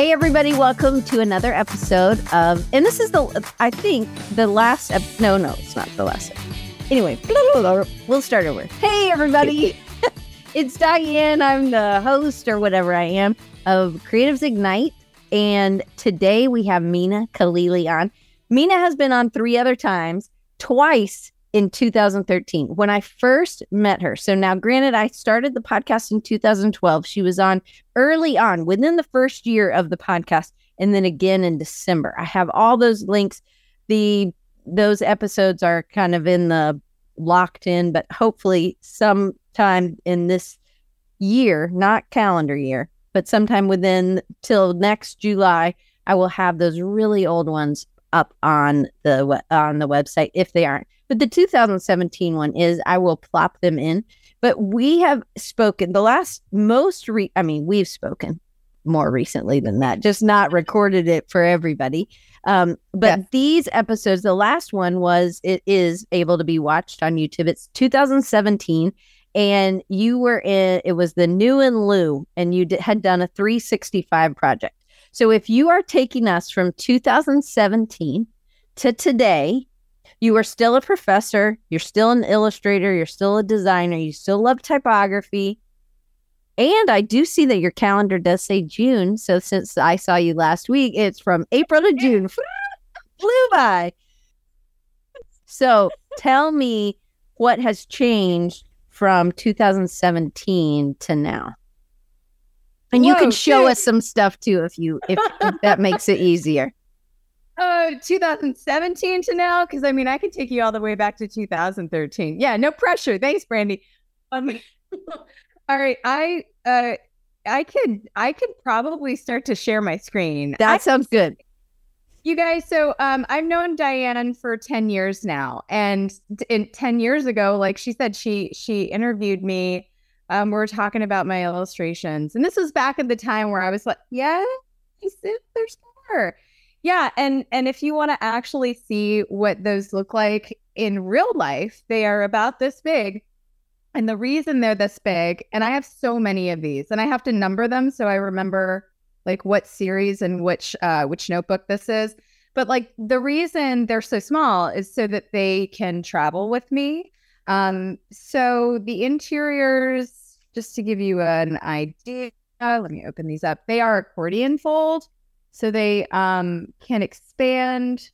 Hey, everybody, welcome to another episode of, and this is the, I think, the last, ep- no, no, it's not the last. Anyway, we'll start over. Hey, everybody, it's Diane. I'm the host or whatever I am of Creatives Ignite. And today we have Meena Khalili on. Meena has been on three other times, twice in 2013 when I first met her. So now, granted, I started the podcast in 2012. She was on early on within the first year of the podcast, and then again in December. I have all those links. The those episodes are kind of in the locked in, but hopefully sometime in this year, not calendar year, but sometime within till next July, I will have those really old ones up on the on the website if they aren't. But the 2017 one is I will plop them in. But we have spoken the last most re I mean, we've spoken more recently than that, just not recorded it for everybody. Um, but yeah. these episodes, the last one was it is able to be watched on YouTube. It's 2017 and you were in it was the new and Lou and you d- had done a 365 project. So if you are taking us from 2017 to today, you are still a professor, you're still an illustrator, you're still a designer, you still love typography. And I do see that your calendar does say June. So since I saw you last week, it's from April to June. Flew by. So tell me what has changed from 2017 to now. And Whoa, you can show us some stuff too if you if, if that makes it easier uh 2017 to now? Because i mean i could take you all the way back to 2013 yeah no pressure. Thanks brandy um all right i uh i could i could probably start to share my screen. That I, sounds good. You guys so um i've known diane for 10 years now and in 10 years ago like she said she she interviewed me. Um we are talking about my illustrations and this was back at the time where i was like yeah there's more yeah, and and if you want to actually see what those look like in real life, they are about this big. And the reason they're this big, and I have so many of these, and I have to number them so I remember like what series and which uh which notebook this is. But like the reason they're so small is so that they can travel with me. Um, so the interiors, just to give you an idea, let me open these up. They are accordion fold so they um, can expand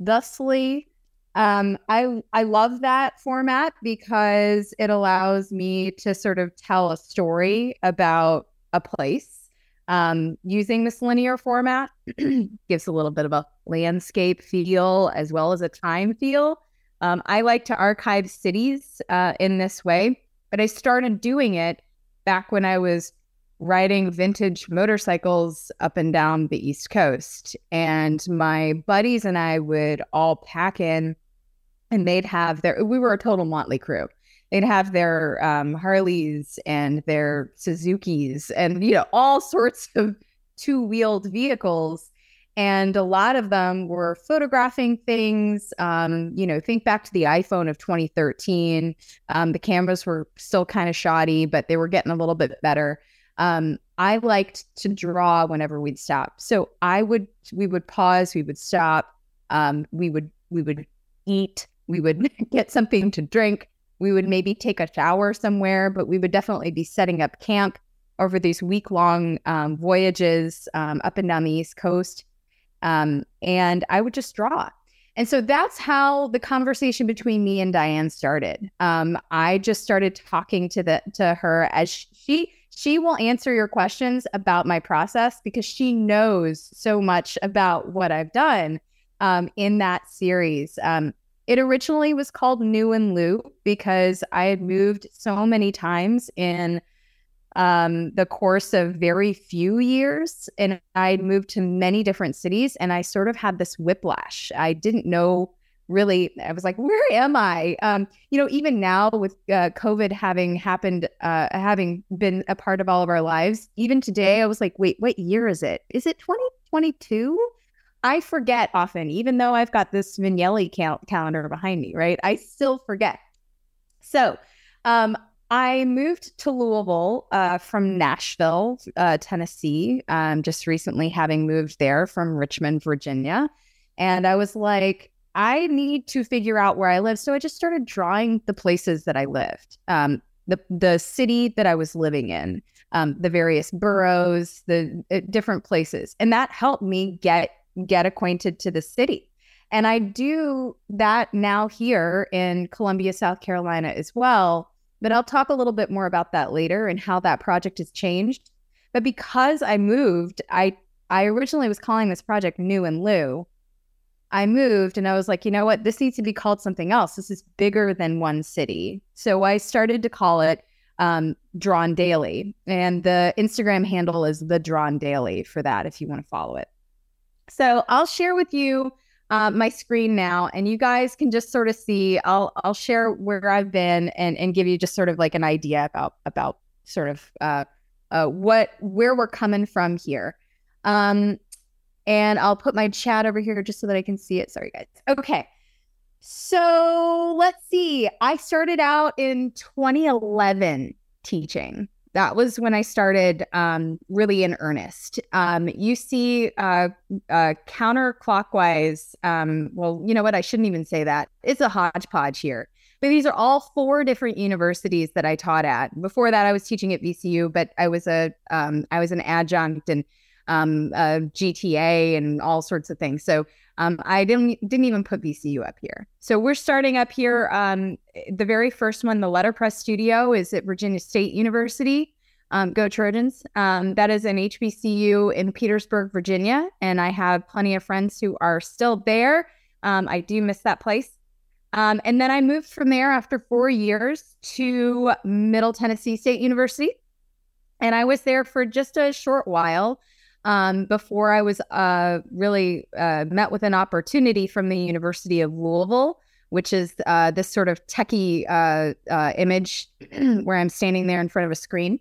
thusly. Um, I I love that format because it allows me to sort of tell a story about a place um, using this linear format. gives a little bit of a landscape feel as well as a time feel. Um, I like to archive cities uh, in this way, but I started doing it back when I was riding vintage motorcycles up and down the East Coast. And my buddies and I would all pack in and they'd have their, we were a total motley crew. They'd have their um, Harleys and their Suzukis and, you know, all sorts of two wheeled vehicles. And a lot of them were photographing things. Um, you know, think back to the iPhone of 2013. Um, the cameras were still kind of shoddy, but they were getting a little bit better um, I liked to draw whenever we'd stop. So I would, we would pause, we would stop, um, we would, we would eat, we would get something to drink, we would maybe take a shower somewhere, but we would definitely be setting up camp over these week long um, voyages um, up and down the East Coast. Um, and I would just draw. And so that's how the conversation between me and Diane started. Um, I just started talking to the to her as she she will answer your questions about my process because she knows so much about what I've done um, in that series. Um, it originally was called New and Lou because I had moved so many times in um, the course of very few years, and I moved to many different cities, and I sort of had this whiplash. I didn't know really i was like where am i? Um you know even now with uh, covid having happened uh having been a part of all of our lives even today i was like wait what year is it? Is it 2022 i forget often even though i've got this vignelli cal- calendar behind me right? I still forget. So um I moved to Louisville uh, from Nashville, uh, Tennessee, um, just recently having moved there from Richmond, Virginia. And I was like, I need to figure out where I live. So I just started drawing the places that I lived, um, the the city that I was living in, um, the various boroughs, the uh, different places, and that helped me get get acquainted to the city. And I do that now here in Columbia, South Carolina as well. But I'll talk a little bit more about that later and how that project has changed. But because I moved, I I originally was calling this project New and Lou. I moved and I was like, you know what? This needs to be called something else. This is bigger than one city. So I started to call it um, Drawn Daily. And the Instagram handle is the Drawn Daily for that if you want to follow it. So I'll share with you uh, my screen now, and you guys can just sort of see. I'll I'll share where I've been and and give you just sort of like an idea about about sort of uh, uh, what where we're coming from here. Um, and I'll put my chat over here just so that I can see it. Sorry, guys. Okay. So let's see. I started out in 2011 teaching that was when I started um, really in earnest. Um, you see, uh, uh, counterclockwise. Um, well, you know what? I shouldn't even say that. It's a hodgepodge here. But these are all four different universities that I taught at. Before that, I was teaching at VCU, but I was a um, I was an adjunct and um, GTA and all sorts of things. So um, I didn't didn't even put VCU up here. So we're starting up here. Um, the very first one, the Letterpress Studio, is at Virginia State University. Um, go Trojans! Um, that is an HBCU in Petersburg, Virginia, and I have plenty of friends who are still there. Um, I do miss that place. Um, and then I moved from there after four years to Middle Tennessee State University, and I was there for just a short while um, before I was uh, really uh, met with an opportunity from the University of Louisville, which is uh, this sort of techie uh, uh, image where I'm standing there in front of a screen.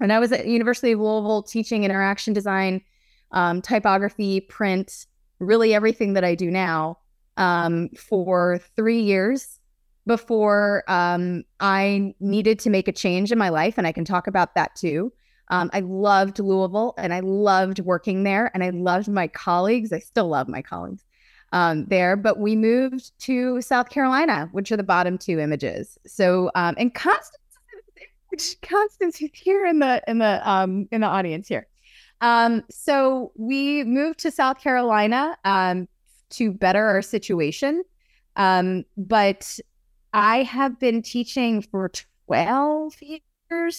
And I was at University of Louisville teaching interaction design, um, typography, print, really everything that I do now um, for three years before um, I needed to make a change in my life. And I can talk about that too. Um, I loved Louisville and I loved working there and I loved my colleagues. I still love my colleagues um, there, but we moved to South Carolina, which are the bottom two images. So, um, and Constance, Constance is here in the in the um, in the audience here. Um, so we moved to South Carolina um, to better our situation, um, but I have been teaching for twelve years years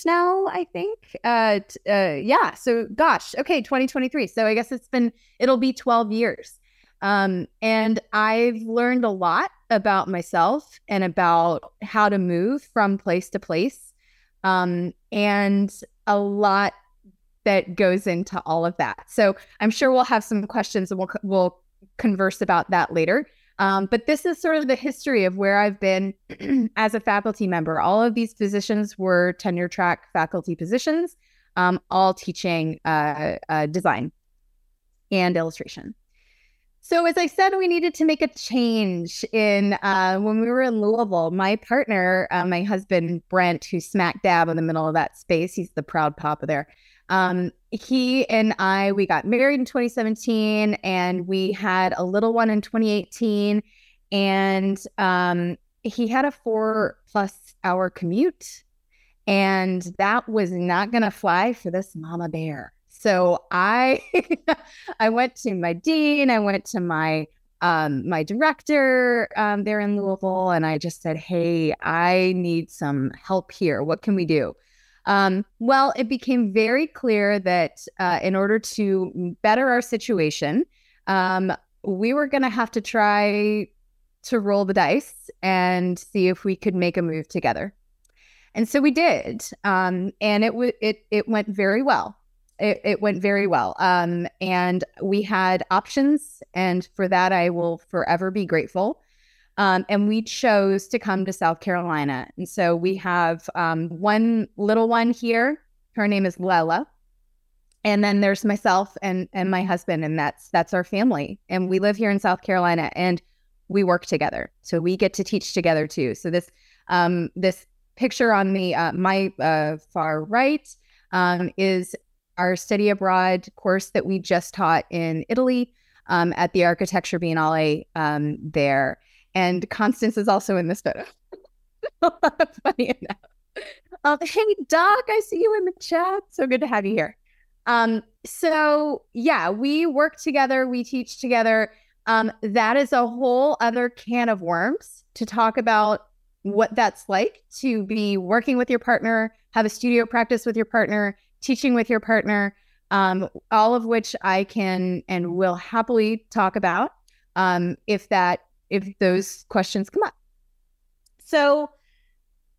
now, I think. Uh, uh, yeah. So, gosh, okay, 2023. So, I guess it's been, it'll be 12 years. Um, and I've learned a lot about myself and about how to move from place to place. Um, and a lot that goes into all of that. So, I'm sure we'll have some questions and we'll, we'll converse about that later. Um, but this is sort of the history of where I've been as a faculty member. All of these positions were tenure track faculty positions, um, all teaching uh, uh, design and illustration. So, as I said, we needed to make a change in uh, when we were in Louisville. My partner, uh, my husband Brent, who's smack dab in the middle of that space, he's the proud papa there. Um, he and I, we got married in 2017 and we had a little one in 2018. And um, he had a four plus hour commute. And that was not going to fly for this mama bear. So I I went to my dean, I went to my um, my director um, there in Louisville, and I just said, "Hey, I need some help here. What can we do?" Um, well, it became very clear that uh, in order to better our situation, um, we were going to have to try to roll the dice and see if we could make a move together. And so we did, um, and it w- it it went very well. It, it went very well, um, and we had options, and for that I will forever be grateful. Um, and we chose to come to South Carolina. And so we have um, one little one here. Her name is Lela. And then there's myself and and my husband, and that's that's our family. And we live here in South Carolina, and we work together. So we get to teach together too. So this um, this picture on the uh, my uh, far right um, is our study abroad course that we just taught in Italy um, at the Architecture Biennale um, there. And Constance is also in this photo. Funny enough. Um, hey, Doc, I see you in the chat. So good to have you here. Um, so yeah, we work together, we teach together. Um, that is a whole other can of worms to talk about what that's like to be working with your partner, have a studio practice with your partner, teaching with your partner, um, all of which I can and will happily talk about um, if that if those questions come up. So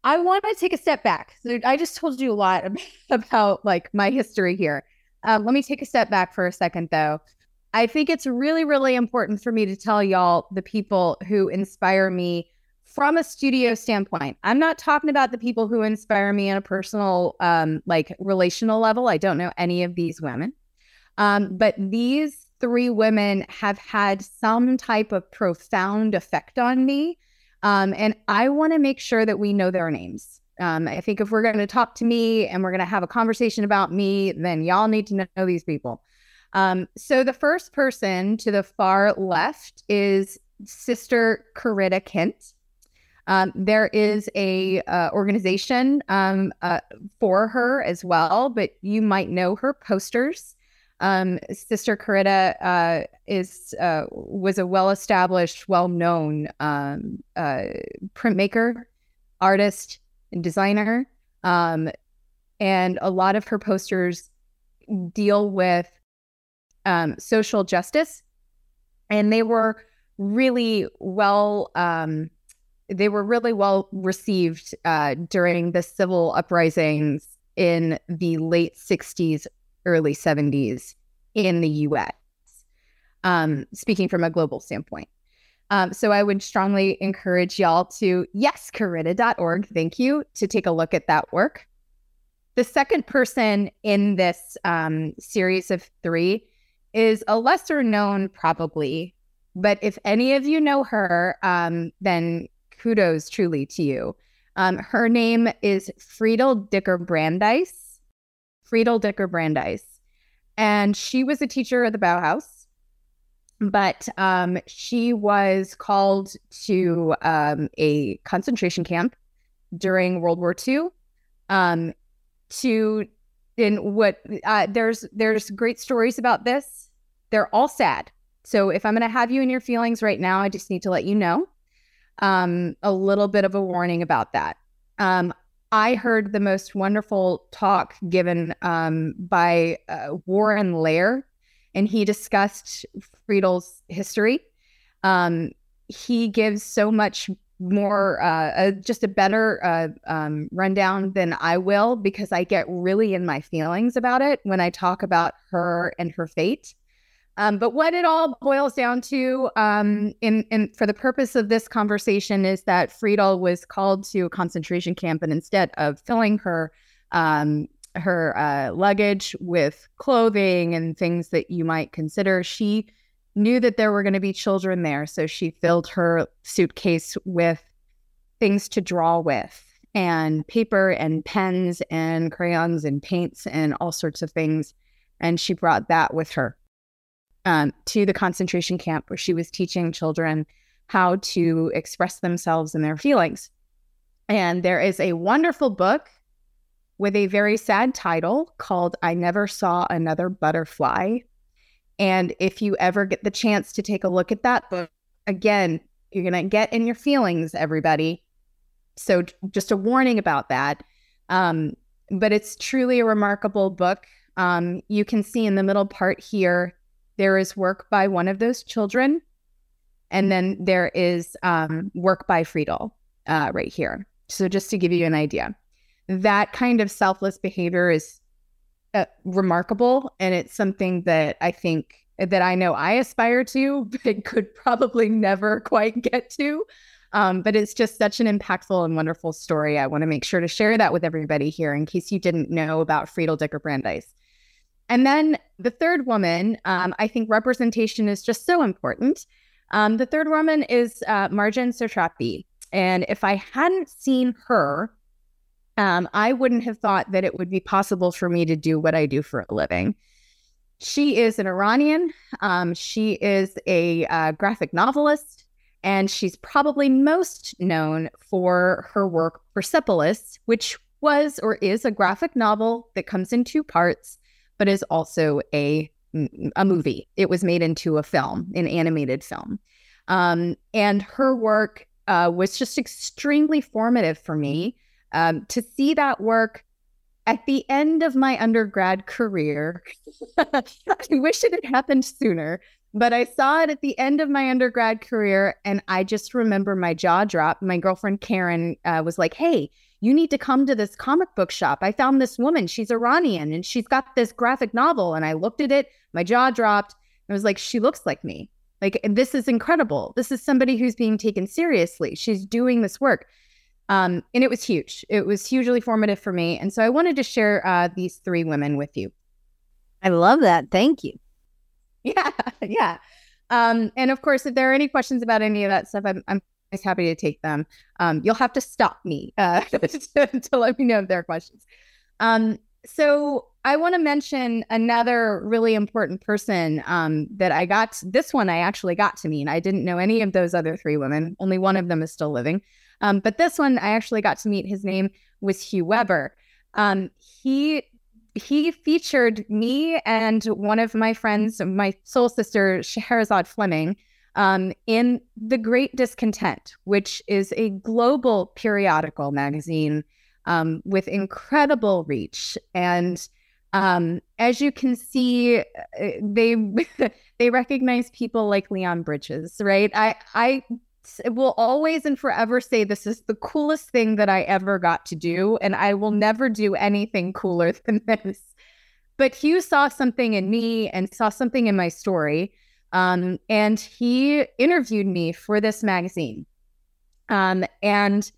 I want to take a step back. So I just told you a lot about like my history here. Um, let me take a step back for a second, though. I think it's really, really important for me to tell y'all the people who inspire me from a studio standpoint. I'm not talking about the people who inspire me on a personal, um, like relational level. I don't know any of these women. Um, but these three women have had some type of profound effect on me. Um, and I want to make sure that we know their names. Um, I think if we're going to talk to me and we're going to have a conversation about me, then y'all need to know these people. Um, so the first person to the far left is Sister Corita Kent. Um, there is a uh, organization um, uh, for her as well, but you might know her posters. Um, Sister Corita uh, is uh, was a well established, well known um, uh, printmaker, artist, and designer. Um, and a lot of her posters deal with um, social justice, and they were really well. Um, they were really well received uh, during the civil uprisings in the late 60s, early 70s in the US, um, speaking from a global standpoint. Um, so I would strongly encourage y'all to, yes, corita.org, thank you, to take a look at that work. The second person in this um, series of three is a lesser known, probably, but if any of you know her, um, then kudos truly to you. Um, her name is Friedl Dicker Brandeis. Friedl Dicker Brandeis. And she was a teacher at the Bauhaus but um, she was called to um, a concentration camp during World War II. Um, to in what uh, there's there's great stories about this. They're all sad. So if I'm going to have you in your feelings right now, I just need to let you know um, a little bit of a warning about that. Um, I heard the most wonderful talk given um, by uh, Warren Lair and he discussed Friedl's history. Um, he gives so much more, uh, just a better uh, um, rundown than I will because I get really in my feelings about it when I talk about her and her fate. Um, but what it all boils down to, um, in, in for the purpose of this conversation, is that Friedl was called to a concentration camp, and instead of filling her um, her uh, luggage with clothing and things that you might consider. She knew that there were going to be children there, so she filled her suitcase with things to draw with and paper and pens and crayons and paints and all sorts of things. And she brought that with her um, to the concentration camp where she was teaching children how to express themselves and their feelings. And there is a wonderful book with a very sad title called I Never Saw Another Butterfly. And if you ever get the chance to take a look at that book, again, you're going to get in your feelings, everybody. So, just a warning about that. Um, but it's truly a remarkable book. Um, you can see in the middle part here, there is work by one of those children. And then there is um, work by Friedl uh, right here. So, just to give you an idea that kind of selfless behavior is uh, remarkable and it's something that i think that i know i aspire to but could probably never quite get to um, but it's just such an impactful and wonderful story i want to make sure to share that with everybody here in case you didn't know about friedl dicker brandeis and then the third woman um, i think representation is just so important um, the third woman is uh, marjane satrapi and if i hadn't seen her um, I wouldn't have thought that it would be possible for me to do what I do for a living. She is an Iranian. Um, she is a uh, graphic novelist, and she's probably most known for her work Persepolis, which was or is a graphic novel that comes in two parts, but is also a a movie. It was made into a film, an animated film, um, and her work uh, was just extremely formative for me um, to see that work at the end of my undergrad career. I wish it had happened sooner, but I saw it at the end of my undergrad career. And I just remember my jaw dropped. My girlfriend Karen uh, was like, Hey, you need to come to this comic book shop. I found this woman. She's Iranian and she's got this graphic novel. And I looked at it, my jaw dropped. I was like, She looks like me. Like, this is incredible. This is somebody who's being taken seriously. She's doing this work. Um, and it was huge. It was hugely formative for me. And so I wanted to share uh, these three women with you. I love that. Thank you. Yeah. Yeah. Um, and of course, if there are any questions about any of that stuff, I'm, I'm happy to take them. Um, you'll have to stop me uh, to, to, let me know if there are questions. Um, so I want to mention another really important person um, that I got. This one I actually got to meet. I didn't know any of those other three women. Only one of them is still living. Um, but this one I actually got to meet. His name was Hugh Weber. Um, he he featured me and one of my friends, my soul sister Scheherazade Fleming, um, in The Great Discontent, which is a global periodical magazine um, with incredible reach. And um, as you can see, uh, they they recognize people like Leon Bridges, right? I I will always and forever say this is the coolest thing that I ever got to do, and I will never do anything cooler than this. But Hugh saw something in me and saw something in my story, um, and he interviewed me for this magazine. Um, and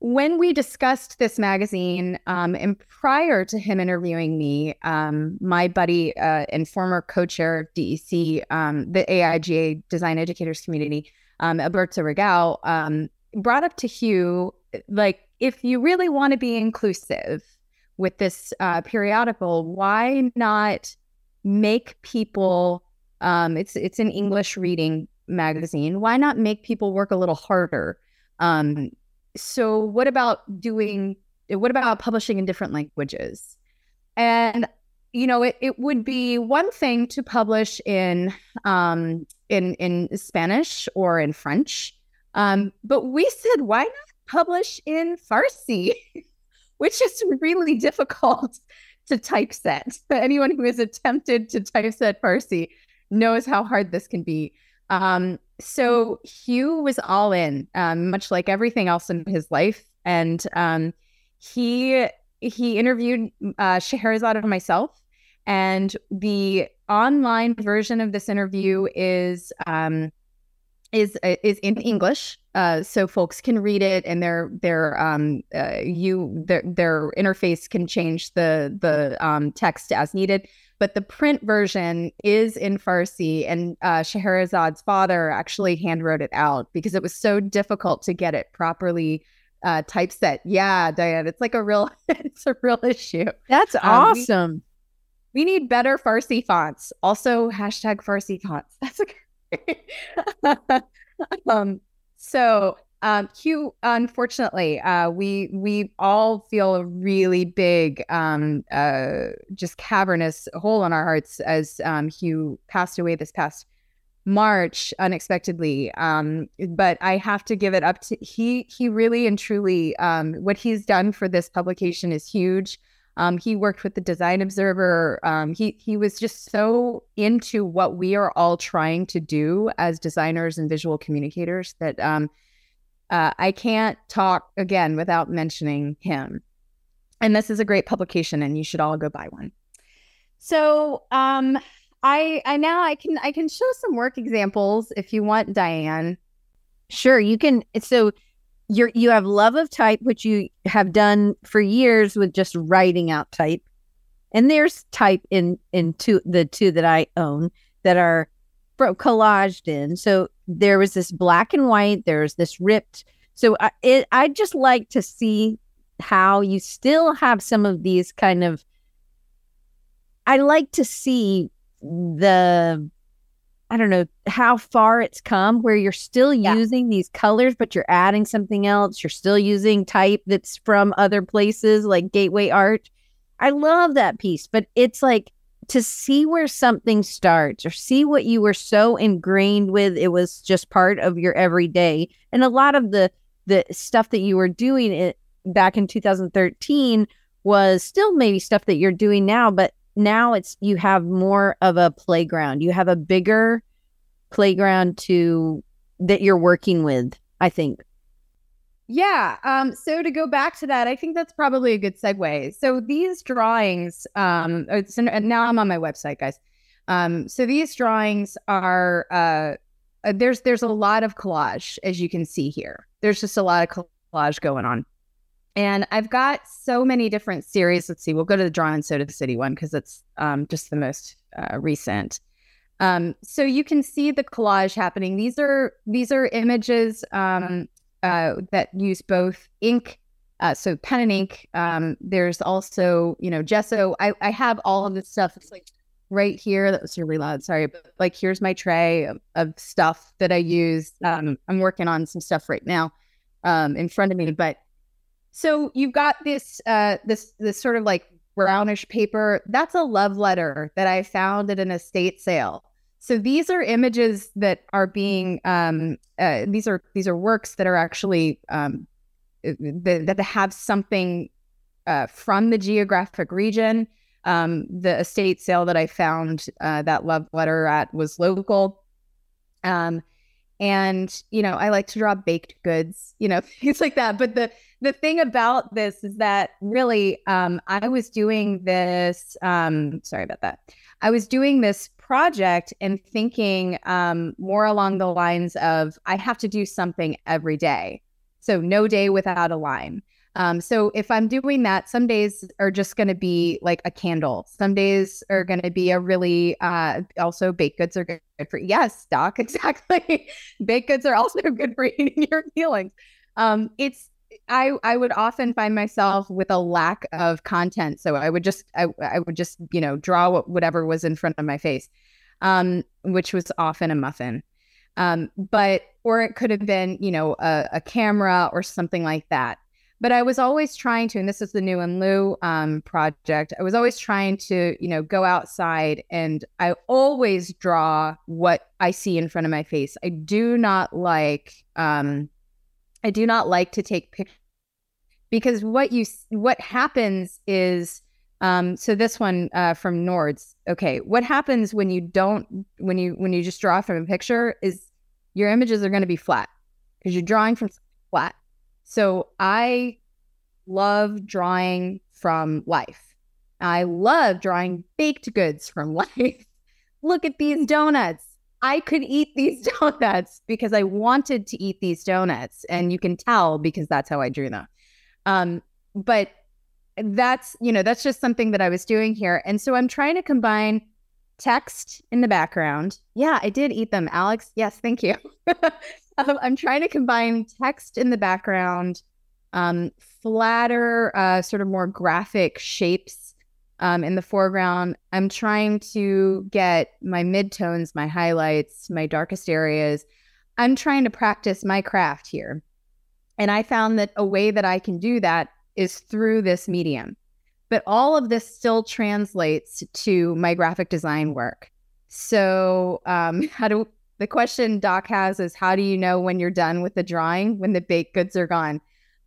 when we discussed this magazine, um, and prior to him interviewing me, um, my buddy uh, and former co-chair of DEC, um, the AIGA Design Educators Community, um, Alberto Regal, um, brought up to Hugh, like, if you really want to be inclusive with this uh, periodical, why not make people? Um, it's it's an English reading magazine. Why not make people work a little harder? Um, so what about doing? What about publishing in different languages? And you know, it, it would be one thing to publish in um, in in Spanish or in French, um, but we said why not publish in Farsi, which is really difficult to typeset. Anyone who has attempted to typeset Farsi knows how hard this can be. Um, so Hugh was all in, um, much like everything else in his life, and um, he he interviewed uh, Scheherazade and myself and the online version of this interview is um, is uh, is in English, uh, so folks can read it, and their their um, uh, you their their interface can change the the um, text as needed. But the print version is in Farsi, and uh, Scheherazade's father actually handwrote it out because it was so difficult to get it properly uh, typeset. Yeah, Diane, it's like a real it's a real issue. That's um, awesome. We, we need better Farsi fonts. Also, hashtag Farsi fonts. That's a um. So, um, Hugh, unfortunately, uh, we we all feel a really big, um, uh, just cavernous hole in our hearts as um, Hugh passed away this past March unexpectedly. Um, but I have to give it up to he. He really and truly, um, what he's done for this publication is huge. Um, he worked with the Design Observer. He he was just so into what we are all trying to do as designers and visual communicators that um, uh, I can't talk again without mentioning him. And this is a great publication, and you should all go buy one. So um, I I now I can I can show some work examples if you want, Diane. Sure, you can. So you're you have love of type which you have done for years with just writing out type and there's type in in two the two that i own that are collaged in so there was this black and white there's this ripped so I, it, I just like to see how you still have some of these kind of I like to see the I don't know how far it's come where you're still Yeah. using these colors, but you're adding something else. You're still using type that's from other places like Gateway Arch. I love that piece, but it's like to see where something starts or see what you were so ingrained with, it was just part of your everyday. And a lot of the the stuff that you were doing it back in 2013 was still maybe stuff that you're doing now, but now it's you have more of a playground. You have a bigger playground to that you're working with, I think. Yeah. Um, so to go back to that, I think that's probably a good segue. So these drawings, um, it's, now I'm on my website, guys. Um, so these drawings are uh, uh, there's there's a lot of collage as you can see here. There's just a lot of collage going on, and I've got so many different series. Let's see, we'll go to the Draw and Soda City one because it's um, just the most uh, recent. Um, so you can see the collage happening. These are these are images um, uh, that use both ink, uh, so pen and ink. Um, there's also, you know, gesso. I, I have all of this stuff. It's like right here. That was really loud. Sorry, but like here's my tray of, of stuff that I use. Um, I'm working on some stuff right now um, in front of me. But so you've got this uh, this this sort of like brownish paper. That's a love letter that I found at an estate sale. So these are images that are being um, uh, these are these are works that are actually um, that, that have something uh, from the geographic region. Um, the estate sale that I found uh, that love letter at was local. Um, and you know, I like to draw baked goods, you know, things like that. But the the thing about this is that really, um, I was doing this. Um, sorry about that. I was doing this project and thinking um, more along the lines of I have to do something every day. So no day without a line. Um, so if I'm doing that, some days are just going to be like a candle. Some days are going to be a really uh, also baked goods are good for yes, doc, exactly. baked goods are also good for eating your feelings. Um, it's I I would often find myself with a lack of content, so I would just I I would just you know draw whatever was in front of my face, um, which was often a muffin, um, but or it could have been you know a, a camera or something like that. But I was always trying to, and this is the new and Lou um, project. I was always trying to, you know, go outside, and I always draw what I see in front of my face. I do not like, um, I do not like to take pictures because what you what happens is, um, so this one uh, from Nords. Okay, what happens when you don't when you when you just draw from a picture is your images are going to be flat because you're drawing from flat. So I love drawing from life. I love drawing baked goods from life. Look at these donuts. I could eat these donuts because I wanted to eat these donuts. And you can tell because that's how I drew them. Um, but that's, you know, that's just something that I was doing here. And so I'm trying to combine text in the background. Yeah, I did eat them, Alex. Yes, thank you. um, I'm trying to combine text in the background, um, flatter, uh, sort of more graphic shapes um, in the foreground. I'm trying to get my midtones, my highlights, my darkest areas. I'm trying to practice my craft here. And I found that a way that I can do that is through this medium. But all of this still translates to my graphic design work. So, um, how do the question Doc has is how do you know when you're done with the drawing when the baked goods are gone?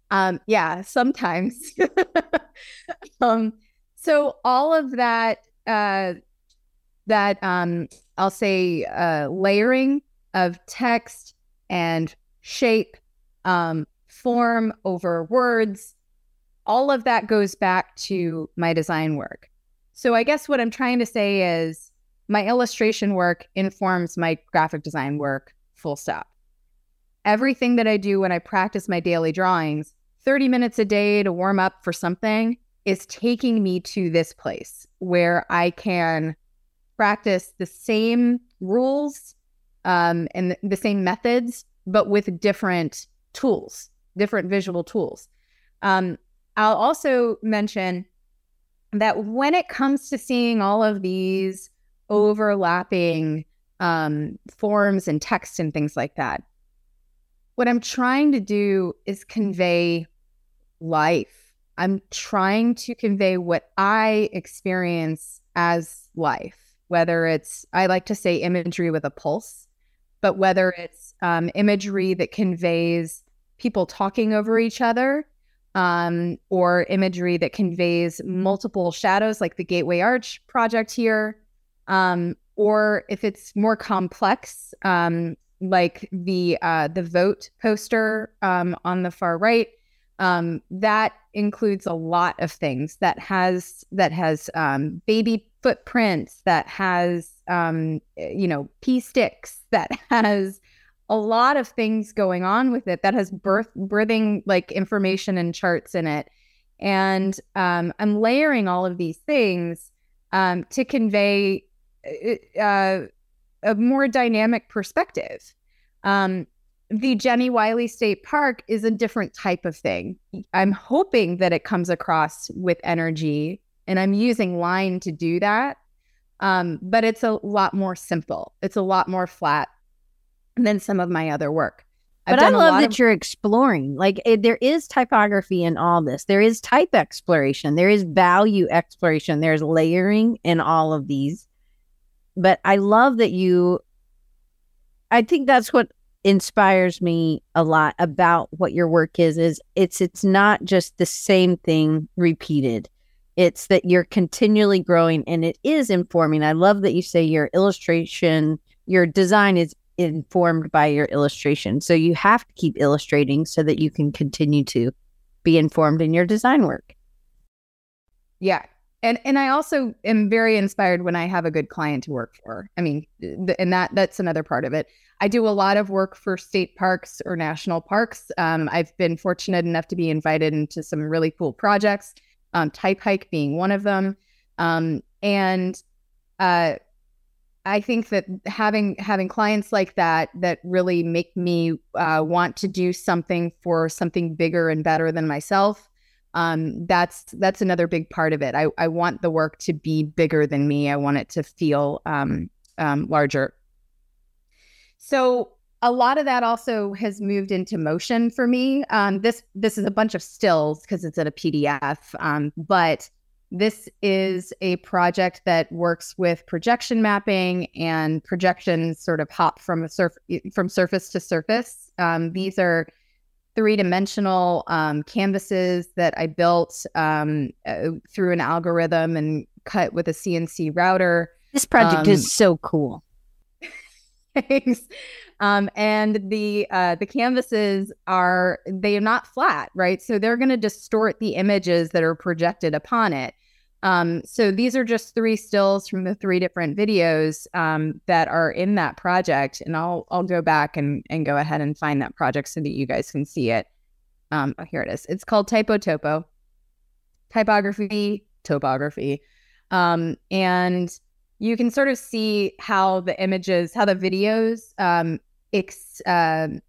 Um, yeah, sometimes. um, so all of that, uh, that um, I'll say uh, layering of text and shape, um, form over words, all of that goes back to my design work. So I guess what I'm trying to say is my illustration work informs my graphic design work, full stop. Everything that I do when I practice my daily drawings, 30 minutes a day to warm up for something, is taking me to this place where I can practice the same rules um, and the same methods, but with different tools, different visual tools. Um, I'll also mention that when it comes to seeing all of these overlapping um, forms and text and things like that, what I'm trying to do is convey life. I'm trying to convey what I experience as life, whether it's, I like to say imagery with a pulse, but whether it's um, imagery that conveys people talking over each other um, or imagery that conveys multiple shadows, like the Gateway Arch project here, um, or if it's more complex, um, like the uh, the vote poster um, on the far right. Um, that includes a lot of things that has that has um, baby footprints, that has um, you know pee sticks, that has a lot of things going on with it, that has birth birthing like information and charts in it, and um, I'm layering all of these things um, to convey uh, uh a more dynamic perspective. Um, the Jenny Wiley State Park is a different type of thing. I'm hoping that it comes across with energy, and I'm using line to do that. Um, but it's a lot more simple. It's a lot more flat than some of my other work. I've but I love that of- you're exploring. Like it, there is typography in all this. There is type exploration. There is value exploration. There's layering in all of these but I love that you I think that's what inspires me a lot about what your work is is it's it's not just the same thing repeated. It's that you're continually growing and it is informing. I love that you say your illustration, your design is informed by your illustration. So you have to keep illustrating so that you can continue to be informed in your design work. Yeah, and and I also am very inspired when I have a good client to work for. I mean, th- and that that's another part of it. I do a lot of work for state parks or national parks. Um, I've been fortunate enough to be invited into some really cool projects, um, Type Hike being one of them. Um, and uh, I think that having having clients like that that really make me uh, want to do something for something bigger and better than myself um, that's that's another big part of it. I, I want the work to be bigger than me. I want it to feel um, um, larger. So a lot of that also has moved into motion for me. Um, this this is a bunch of stills because it's in a PDF, um, but this is a project that works with projection mapping and projections sort of hop from a surf from surface to surface. Um, these are three dimensional um, canvases that I built um, uh, through an algorithm and cut with a CNC router. This project um, is so cool. Thanks. Um, and the uh, the canvases are they are not flat, right? So they're going to distort the images that are projected upon it. Um, so these are just three stills from the three different videos um, that are in that project, and I'll I'll go back and and go ahead and find that project so that you guys can see it. Um, oh, here it is. It's called Typo Topo, typography topography, um, and you can sort of see how the images, how the videos, um, ex. um,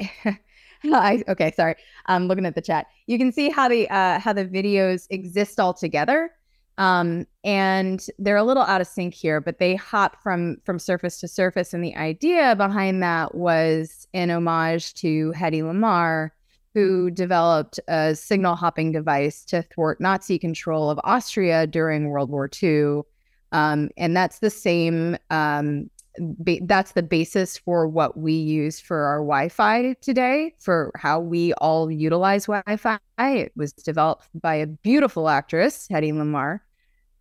I, okay, sorry. I'm looking at the chat. You can see how the uh, how the videos exist all together um, and they're a little out of sync here, but they hop from from surface to surface. And the idea behind that was in homage to Hedy Lamarr, who developed a signal hopping device to thwart Nazi control of Austria during World War II. Um, and that's the same. Um, ba- that's the basis for what we use for our Wi-Fi today, for how we all utilize Wi-Fi. It was developed by a beautiful actress, Hedy Lamarr.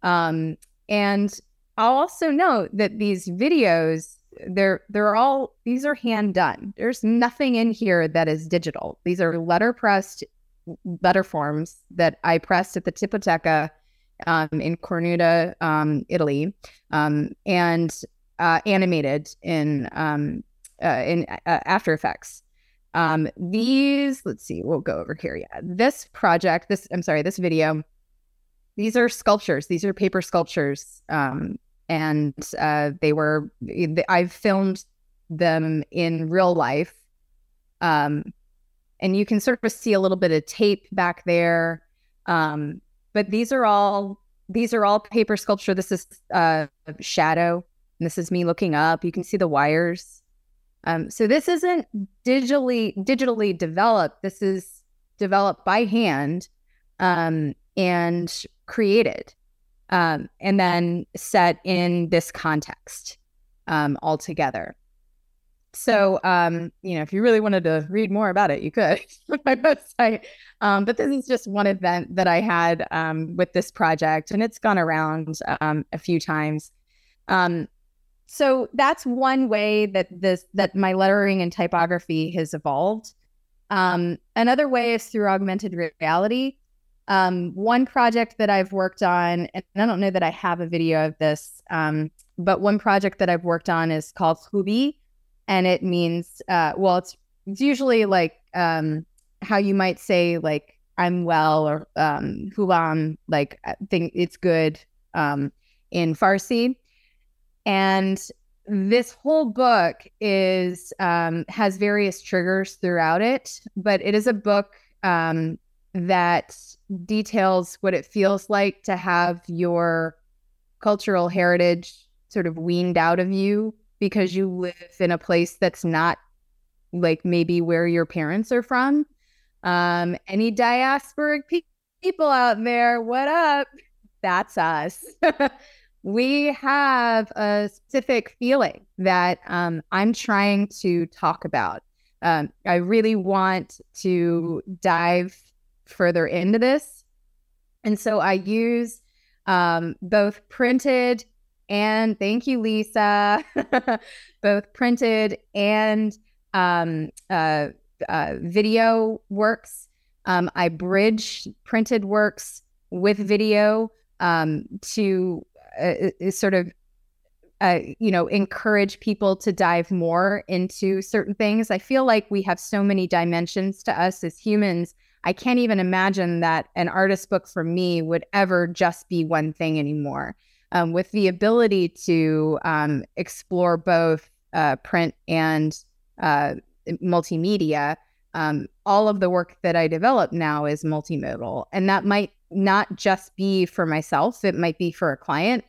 Um, and I'll also note that these videos, they're they're all these are hand done. There's nothing in here that is digital. These are letter pressed letter forms that I pressed at the Tipoteca um, in Cornuda, um, Italy, um, and uh, animated in um, uh, in uh, After Effects. Um, these, let's see, we'll go over here. Yeah, this project, this I'm sorry, this video these are sculptures. These are paper sculptures, um, and uh, they were. I've filmed them in real life, um, and you can sort of see a little bit of tape back there. Um, but these are all these are all paper sculpture. This is uh, shadow. This is me looking up. You can see the wires. Um, so this isn't digitally digitally developed. This is developed by hand um, and created, um, and then set in this context um, altogether. So, um, you know, if you really wanted to read more about it, you could on my website. Um, but this is just one event that I had um, with this project, and it's gone around um, a few times. Um, so that's one way that this that my lettering and typography has evolved. Um, another way is through augmented reality. One project that I've worked on, and I don't know that I have a video of this, but one project that I've worked on is called Hubi, and it means, uh, well, it's, it's usually like um, how you might say like I'm well or um, Hulam, like I think it's good um, in Farsi. And this whole book is um, has various triggers throughout it, but it is a book um, that details what it feels like to have your cultural heritage sort of weaned out of you because you live in a place that's not like maybe where your parents are from. Um, any diasporic pe- people out there, what up? That's us. we have a specific feeling that um, I'm trying to talk about. Um, I really want to dive further into this. And so I use um, both printed and thank you, Lisa, both printed and um, uh, uh, video works. Um, I bridge printed works with video um, to uh, sort of uh, you know encourage people to dive more into certain things. I feel like we have so many dimensions to us as humans. I can't even imagine that an artist book for me would ever just be one thing anymore um, with the ability to um, explore both uh, print and uh, multimedia um, all of the work that i develop now is multimodal and that might not just be for myself, it might be for a client.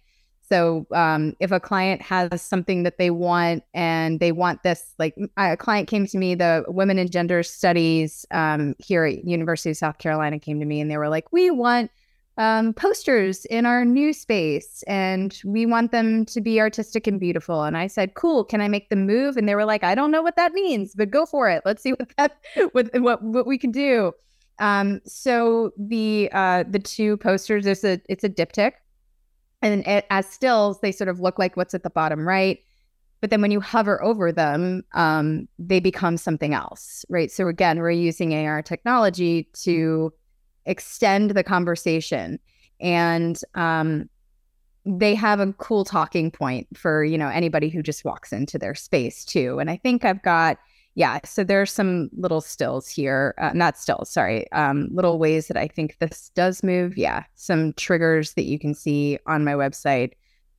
So um, if a client has something that they want and they want this, like a client came to me, the Women in Gender Studies um, here at University of South Carolina came to me and they were like, we want um, posters in our new space and we want them to be artistic and beautiful. And I said, cool, can I make them move? And they were like, I don't know what that means, but go for it. Let's see what that, what, what, what we can do. Um, so the uh, the two posters, there's a it's a diptych, and it, as stills, they sort of look like what's at the bottom right. But then when you hover over them, um, they become something else, right? So again, we're using AR technology to extend the conversation, and um, they have a cool talking point for you know anybody who just walks into their space too. And I think I've got yeah, so there's some little stills here, uh, not stills, sorry, um, little ways that I think this does move. Yeah, some triggers that you can see on my website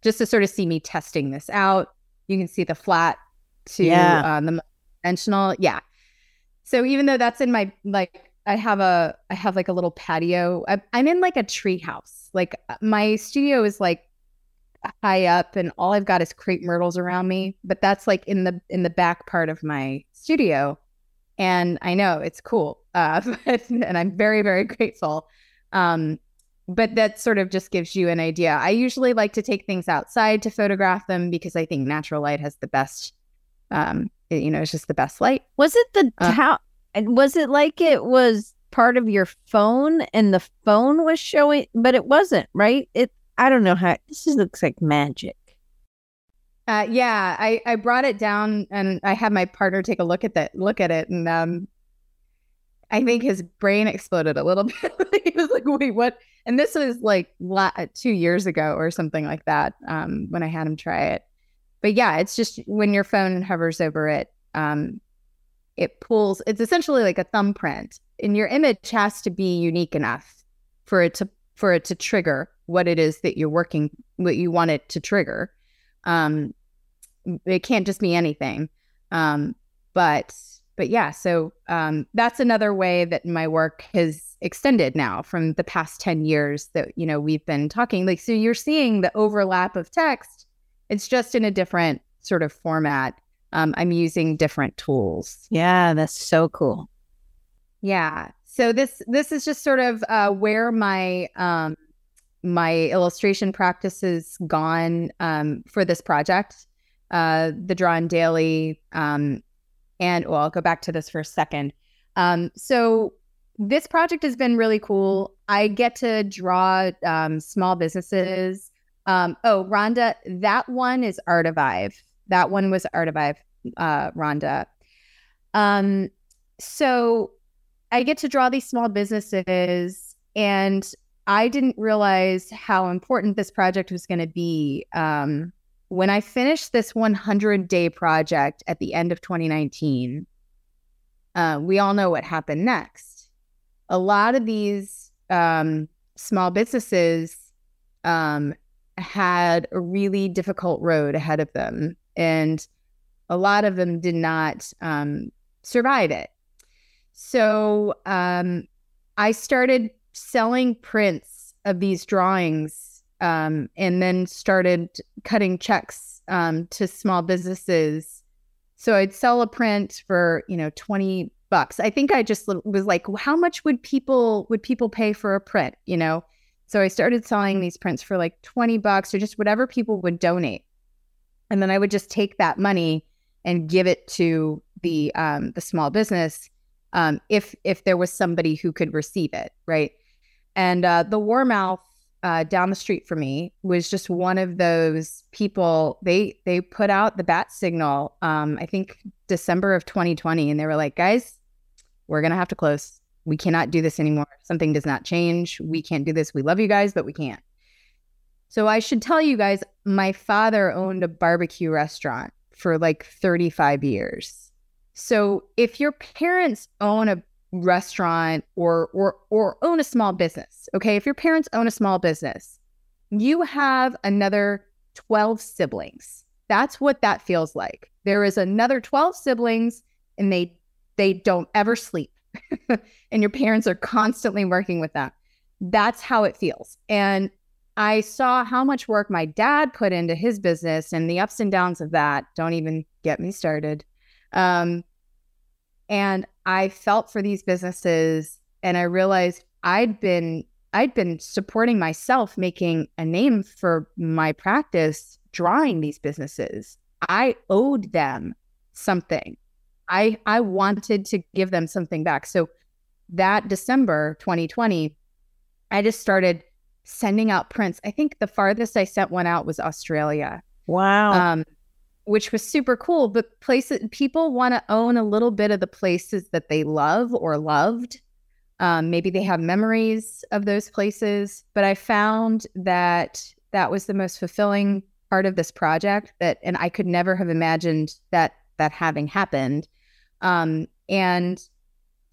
just to sort of see me testing this out. You can see the flat to yeah. um, the dimensional. Yeah. So even though that's in my like, I have a I have like a little patio. I, I'm in like a tree house. Like uh, my studio is like high up and all I've got is crepe myrtles around me, but that's like in the in the back part of my studio. And I know it's cool. Uh, but, and I'm very, very grateful. Um, but that sort of just gives you an idea. I usually like to take things outside to photograph them because I think natural light has the best um, you know, it's just the best light. Was it the uh, how was it like it was part of your phone and the phone was showing but it wasn't, right? It I don't know how this just looks like magic. Uh, yeah, I, I brought it down and I had my partner take a look at that, look at it, and um, I think his brain exploded a little bit. he was like, "Wait, what?" And this was like la- two years ago or something like that um, when I had him try it. But yeah, it's just when your phone hovers over it, um, it pulls. It's essentially like a thumbprint, and your image has to be unique enough for it to for it to trigger what it is that you're working, what you want it to trigger. Um, it can't just be anything. Um, but but yeah, so um, that's another way that my work has extended now from the past 10 years that, you know, we've been talking. Like, so you're seeing the overlap of text. It's just in a different sort of format. Um, I'm using different tools. Yeah, that's so cool. Yeah. So this this is just sort of uh, where my um, my illustration practice has gone um, for this project. Uh, the Drawn Daily um, and well, I'll go back to this for a second. Um, so this project has been really cool. I get to draw um, small businesses. Um, oh, Rhonda, that one is Artivive. That one was Artivive, uh, Rhonda. Um, so I get to draw these small businesses, and I didn't realize how important this project was going to be. Um, when I finished this 100 day project at the end of 2019, uh, we all know what happened next. A lot of these um, small businesses um, had a really difficult road ahead of them, and a lot of them did not um, survive it. So um, I started selling prints of these drawings um, and then started cutting checks um, to small businesses. So I'd sell a print for you know twenty bucks. I think I just was like, how much would people would people pay for a print? You know, so I started selling these prints for like twenty bucks or just whatever people would donate, and then I would just take that money and give it to the um, the small business um, if if there was somebody who could receive it, right? And uh, the Warmouth uh, down the street from me was just one of those people. They they put out the bat signal. Um, I think December of 2020, and they were like, "Guys, we're gonna have to close. We cannot do this anymore. Something does not change. We can't do this. We love you guys, but we can't." So I should tell you guys, my father owned a barbecue restaurant for like 35 years. So if your parents own a restaurant or or or own a small business, okay? If your parents own a small business, you have another 12 siblings. That's what that feels like. There is another 12 siblings and they they don't ever sleep. and your parents are constantly working with them. That's how it feels. And I saw how much work my dad put into his business and the ups and downs of that. Don't even get me started. Um, and I felt for these businesses and I realized I'd been I'd been supporting myself making a name for my practice drawing these businesses. I owed them something. I I wanted to give them something back. So that December 2020, I just started sending out prints. I think the farthest I sent one out was Australia. Wow. Um, which was super cool. But places people want to own a little bit of the places that they love or loved. Um, maybe they have memories of those places. But I found that that was the most fulfilling part of this project. That and I could never have imagined that that having happened. Um, and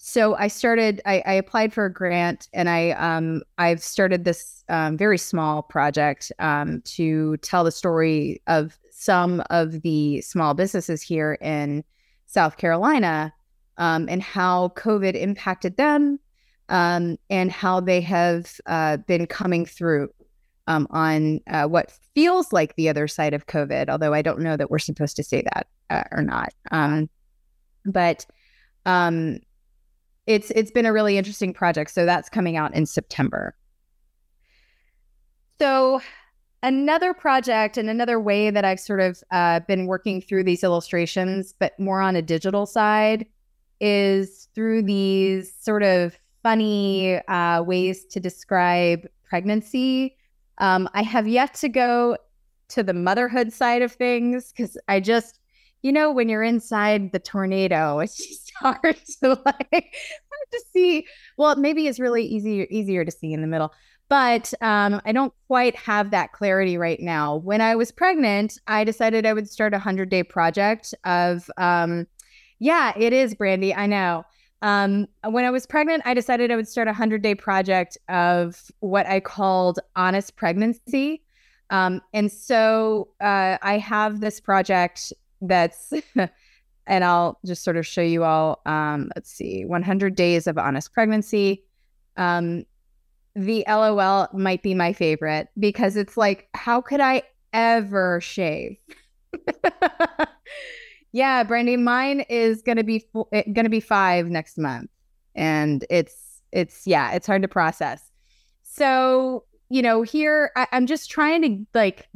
so I started. I, I, applied for a grant, and I um, I've started this um, very small project um, to tell the story of some of the small businesses here in South Carolina um, and how COVID impacted them um, and how they have uh, been coming through um, on uh, what feels like the other side of COVID, although I don't know that we're supposed to say that uh, or not. But um, it's it's been a really interesting project. So that's coming out in September. So Another project and another way that I've sort of uh, been working through these illustrations, but more on a digital side, is through these sort of funny uh, ways to describe pregnancy. Um, I have yet to go to the motherhood side of things because I just, you know, when you're inside the tornado, it's just hard to like hard to see. Well, maybe it's really easier easier to see in the middle but um, I don't quite have that clarity right now. When I was pregnant, I decided I would start a 100 day project of, um, yeah, it is, Brandy. I know. Um, when I was pregnant, I decided I would start a 100 day project of what I called honest pregnancy. Um, and so uh, I have this project that's and I'll just sort of show you all. Um, let's see, 100 days of honest pregnancy. Um, the LOL might be my favorite because it's like, how could I ever shave? yeah, Brandy, mine is gonna be eh, gonna be five next month, and it's it's yeah, it's hard to process. So you know, here I, am just trying to like,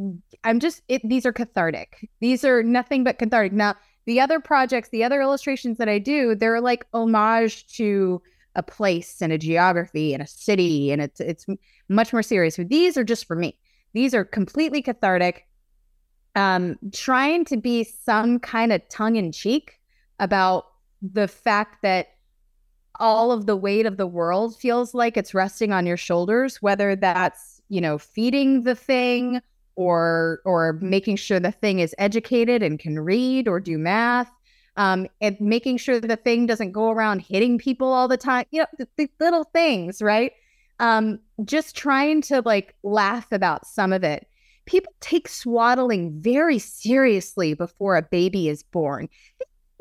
I'm just it, these are cathartic. These are nothing but cathartic. Now, the other projects, the other illustrations that I do, they're like homage to a place and a geography and a city, and it's it's much more serious. But these are just for me. These are completely cathartic. Um, trying to be some kind of tongue in cheek about the fact that all of the weight of the world feels like it's resting on your shoulders, whether that's, you know, feeding the thing or or making sure the thing is educated and can read or do math. Um, and making sure the thing doesn't go around hitting people all the time. You know, the, the little things, right? Um, just trying to like laugh about some of it. People take swaddling very seriously before a baby is born.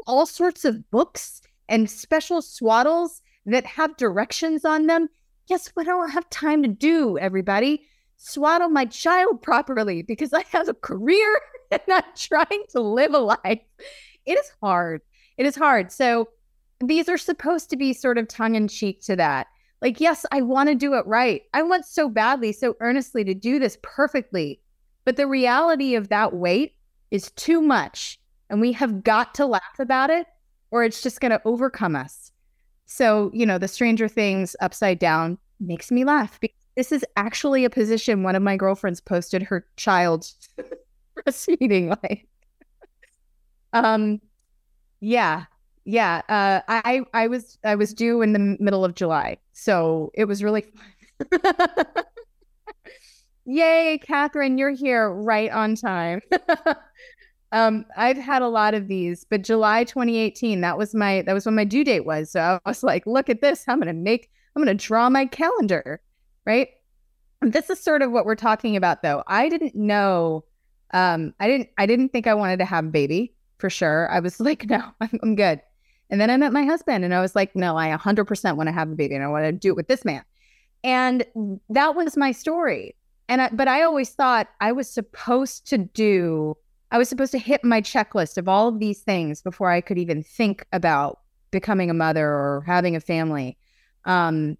All sorts of books and special swaddles that have directions on them. Guess what I don't have time to do, everybody? Swaddle my child properly because I have a career and I'm trying to live a life. It is hard. It is hard. So these are supposed to be sort of tongue in cheek to that. Like, yes, I want to do it right. I want so badly, so earnestly to do this perfectly. But the reality of that weight is too much. And we have got to laugh about it or it's just going to overcome us. So, you know, the Stranger Things upside down makes me laugh because this is actually a position one of my girlfriends posted her child breastfeeding like. um yeah. Yeah, uh I I was I was due in the middle of July. So, it was really. Yay, Catherine, you're here right on time. Um, I've had a lot of these, but July 2018, that was my that was when my due date was. So I was like, look at this. I'm gonna make I'm gonna draw my calendar, right? This is sort of what we're talking about though. I didn't know um I didn't I didn't think I wanted to have a baby for sure. I was like, no, I'm, I'm good. And then I met my husband and I was like, no, I 100% want to have a baby and I want to do it with this man. And that was my story. And I, but I always thought I was supposed to do I was supposed to hit my checklist of all of these things before I could even think about becoming a mother or having a family. Um,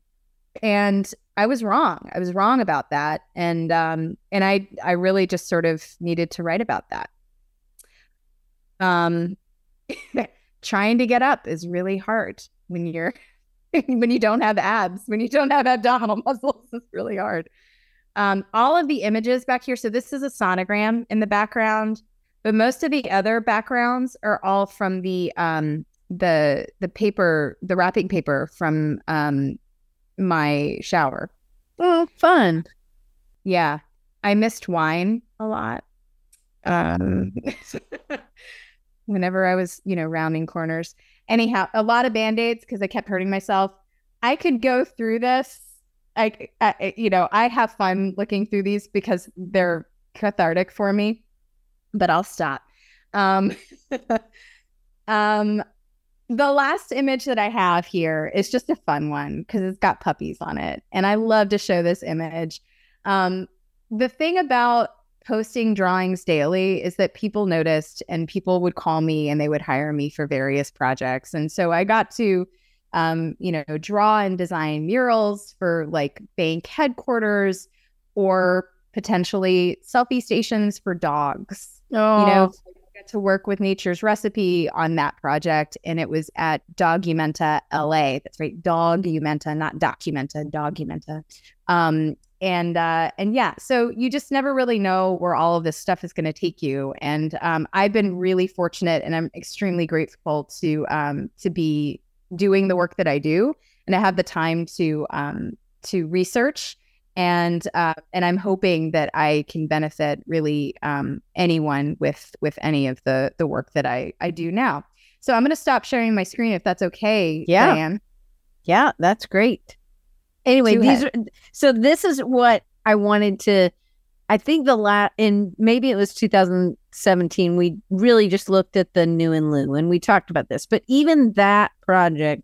and I was wrong. I was wrong about that. And um, and I I really just sort of needed to write about that. Um, trying to get up is really hard when you're when you don't have abs, when you don't have abdominal muscles, it's really hard. Um, all of the images back here. So this is a sonogram in the background. But most of the other backgrounds are all from the um the the paper, the wrapping paper from um my shower. Oh, fun. Yeah. I missed wine a lot. Um whenever I was, you know, rounding corners. Anyhow, a lot of band-aids because I kept hurting myself. I could go through this. I, I, you know, I have fun looking through these because they're cathartic for me but I'll stop. Um, um, the last image that I have here is just a fun one because it's got puppies on it. And I love to show this image. Um, the thing about posting drawings daily is that people noticed and people would call me and they would hire me for various projects. And so I got to, um, you know, draw and design murals for like bank headquarters or potentially selfie stations for dogs Oh. You know, oh. I got to work with Nature's Recipe on that project, and it was at Dogumenta LA. That's right, Dogumenta, not Documenta, Dogumenta. Um, and uh, and yeah, so you just never really know where all of this stuff is going to take you. And um, I've been really fortunate, and I'm extremely grateful to um, to be doing the work that I do, and I have the time to um, to research and uh, and I'm hoping that I can benefit really um, anyone with with any of the the work that I I do now. So I'm going to stop sharing my screen if that's okay. Yeah, Diane. yeah, that's great. Anyway, these are so this is what I wanted to I think the la in maybe it was 2017, we really just looked at the new and Lou and we talked about this. But even that project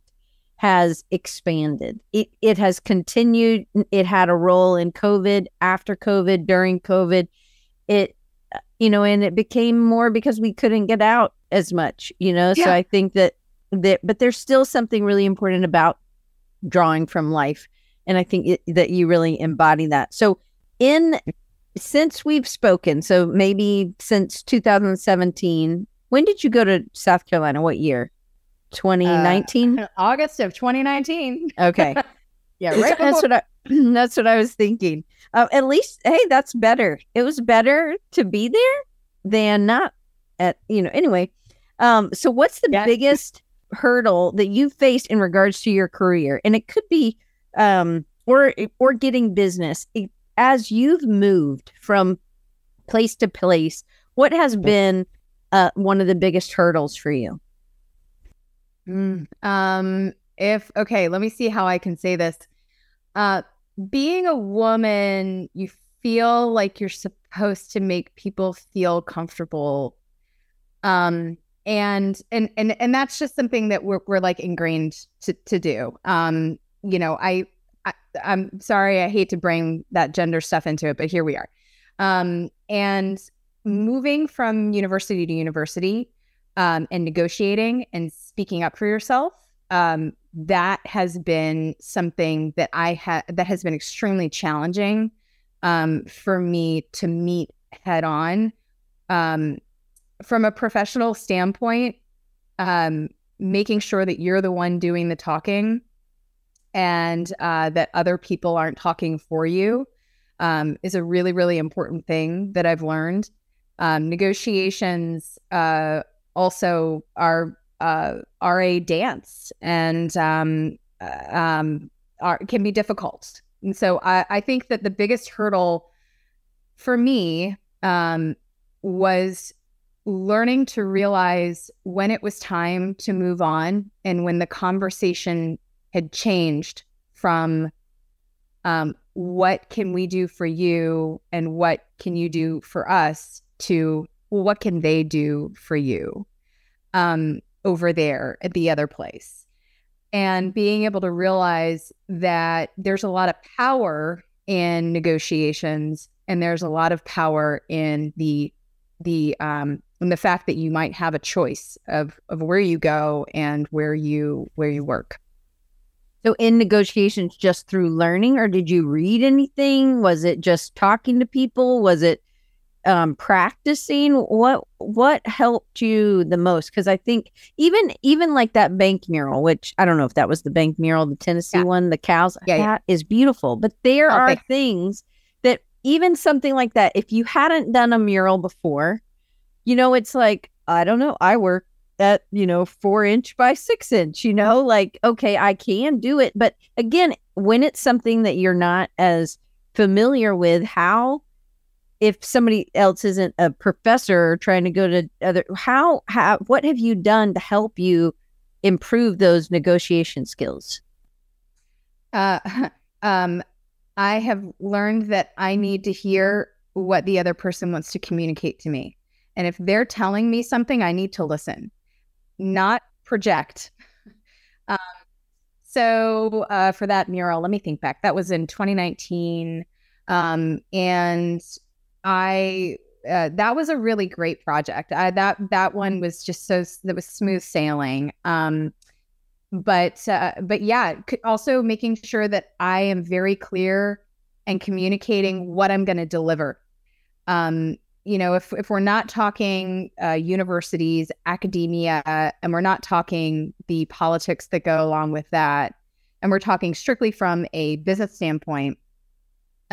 has expanded. It it has continued. It had a role in COVID, after COVID, during COVID. It you know, and it became more because we couldn't get out as much, you know. Yeah. So I think that that but there's still something really important about drawing from life. And I think it, that you really embody that. So in since we've spoken, so maybe since 2017, when did you go to South Carolina? What year? 2019? Uh, August of 2019. Okay. yeah, right. that's what I that's what I was thinking. Uh, at least, hey, that's better. It was better to be there than not at you know. Anyway, um, so what's the yeah. biggest hurdle that you faced in regards to your career? And it could be um or or getting business as you've moved from place to place, what has been uh, one of the biggest hurdles for you? Mm, um, if okay, let me see how I can say this. Uh, being a woman, you feel like you're supposed to make people feel comfortable. Um, and and and and that's just something that we're we're like ingrained to to do. Um, you know, I I, am sorry, I hate to bring that gender stuff into it, but here we are. Um, and moving from university to university um, and negotiating and speaking up for yourself, um, that has been something that I had that has been extremely challenging um, for me to meet head on. Um, from a professional standpoint, um, making sure that you're the one doing the talking and uh, that other people aren't talking for you um, is a really, really important thing that I've learned. Um, negotiations uh, also are uh, are a dance and um, uh, um, are, can be difficult. And so I, I, think that the biggest hurdle for me um, was learning to realize when it was time to move on and when the conversation had changed from um, what can we do for you and what can you do for us to well, what can they do for you um, over there at the other place and being able to realize that there's a lot of power in negotiations and there's a lot of power in the the um in the fact that you might have a choice of of where you go and where you where you work so in negotiations, just through learning, or did you read anything? Was it just talking to people? Was it um, practicing? What what helped you the most? Because I think even even like that bank mural, which I don't know if that was the bank mural, the Tennessee yeah. one, the cows, yeah, that yeah. is beautiful. But there oh, are things that even something like that, if you hadn't done a mural before, you know, it's like I don't know. I work at you know four inch by six inch you know like okay i can do it but again when it's something that you're not as familiar with how if somebody else isn't a professor trying to go to other how how what have you done to help you improve those negotiation skills uh um i have learned that i need to hear what the other person wants to communicate to me and if they're telling me something i need to listen not project. Um, so uh, for that mural, let me think back. That was in 2019, um, and I uh, that was a really great project. I, that that one was just so that was smooth sailing. Um, but uh, but yeah, also making sure that I am very clear and communicating what I'm going to deliver. Um, you know, if if we're not talking uh, universities, academia, and we're not talking the politics that go along with that, and we're talking strictly from a business standpoint,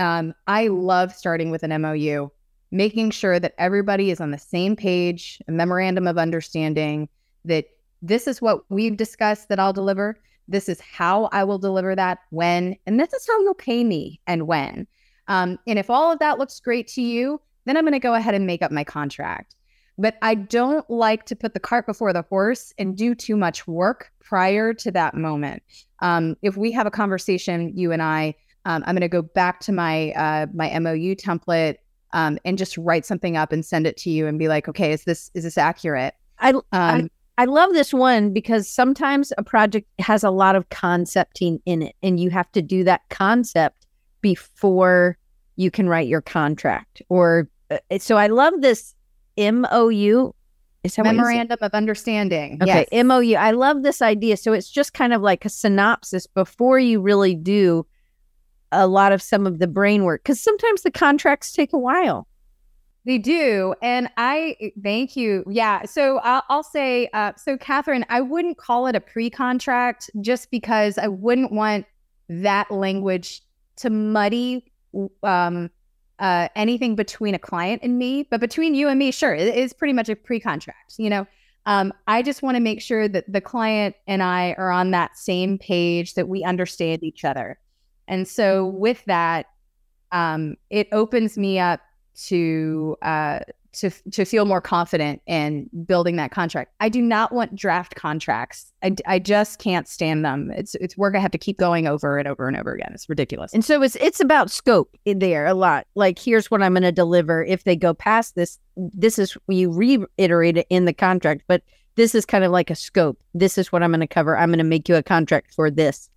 um, I love starting with an MOU, making sure that everybody is on the same page, a memorandum of understanding that this is what we've discussed that I'll deliver. This is how I will deliver that when, and this is how you'll pay me and when. Um, and if all of that looks great to you, then I'm going to go ahead and make up my contract. But I don't like to put the cart before the horse and do too much work prior to that moment. Um, if we have a conversation, you and I, um, I'm going to go back to my uh, my MOU template um, and just write something up and send it to you and be like, okay, is this is this accurate? I, um, I I love this one because sometimes a project has a lot of concepting in it, and you have to do that concept before you can write your contract. Or uh, so I love this MOU. Is that Memorandum of Understanding. Okay, yes. MOU. I love this idea. So it's just kind of like a synopsis before you really do a lot of some of the brain work because sometimes the contracts take a while. They do. And I eh, thank you. Yeah. So I'll, I'll say, uh, so Catherine, I wouldn't call it a pre contract just because I wouldn't want that language to muddy um, uh, anything between a client and me. But between you and me, sure, it is pretty much a pre contract. You know, um, I just want to make sure that the client and I are on that same page, that we understand each other. And so with that, um, it opens me up to uh, to to feel more confident in building that contract. I do not want draft contracts. I, I just can't stand them. It's it's work I have to keep going over and over and over again. It's ridiculous. And so it's it's about scope in there a lot. Like here's what I'm going to deliver. If they go past this, this is you reiterate it in the contract, but this is kind of like a scope. This is what I'm going to cover. I'm going to make you a contract for this.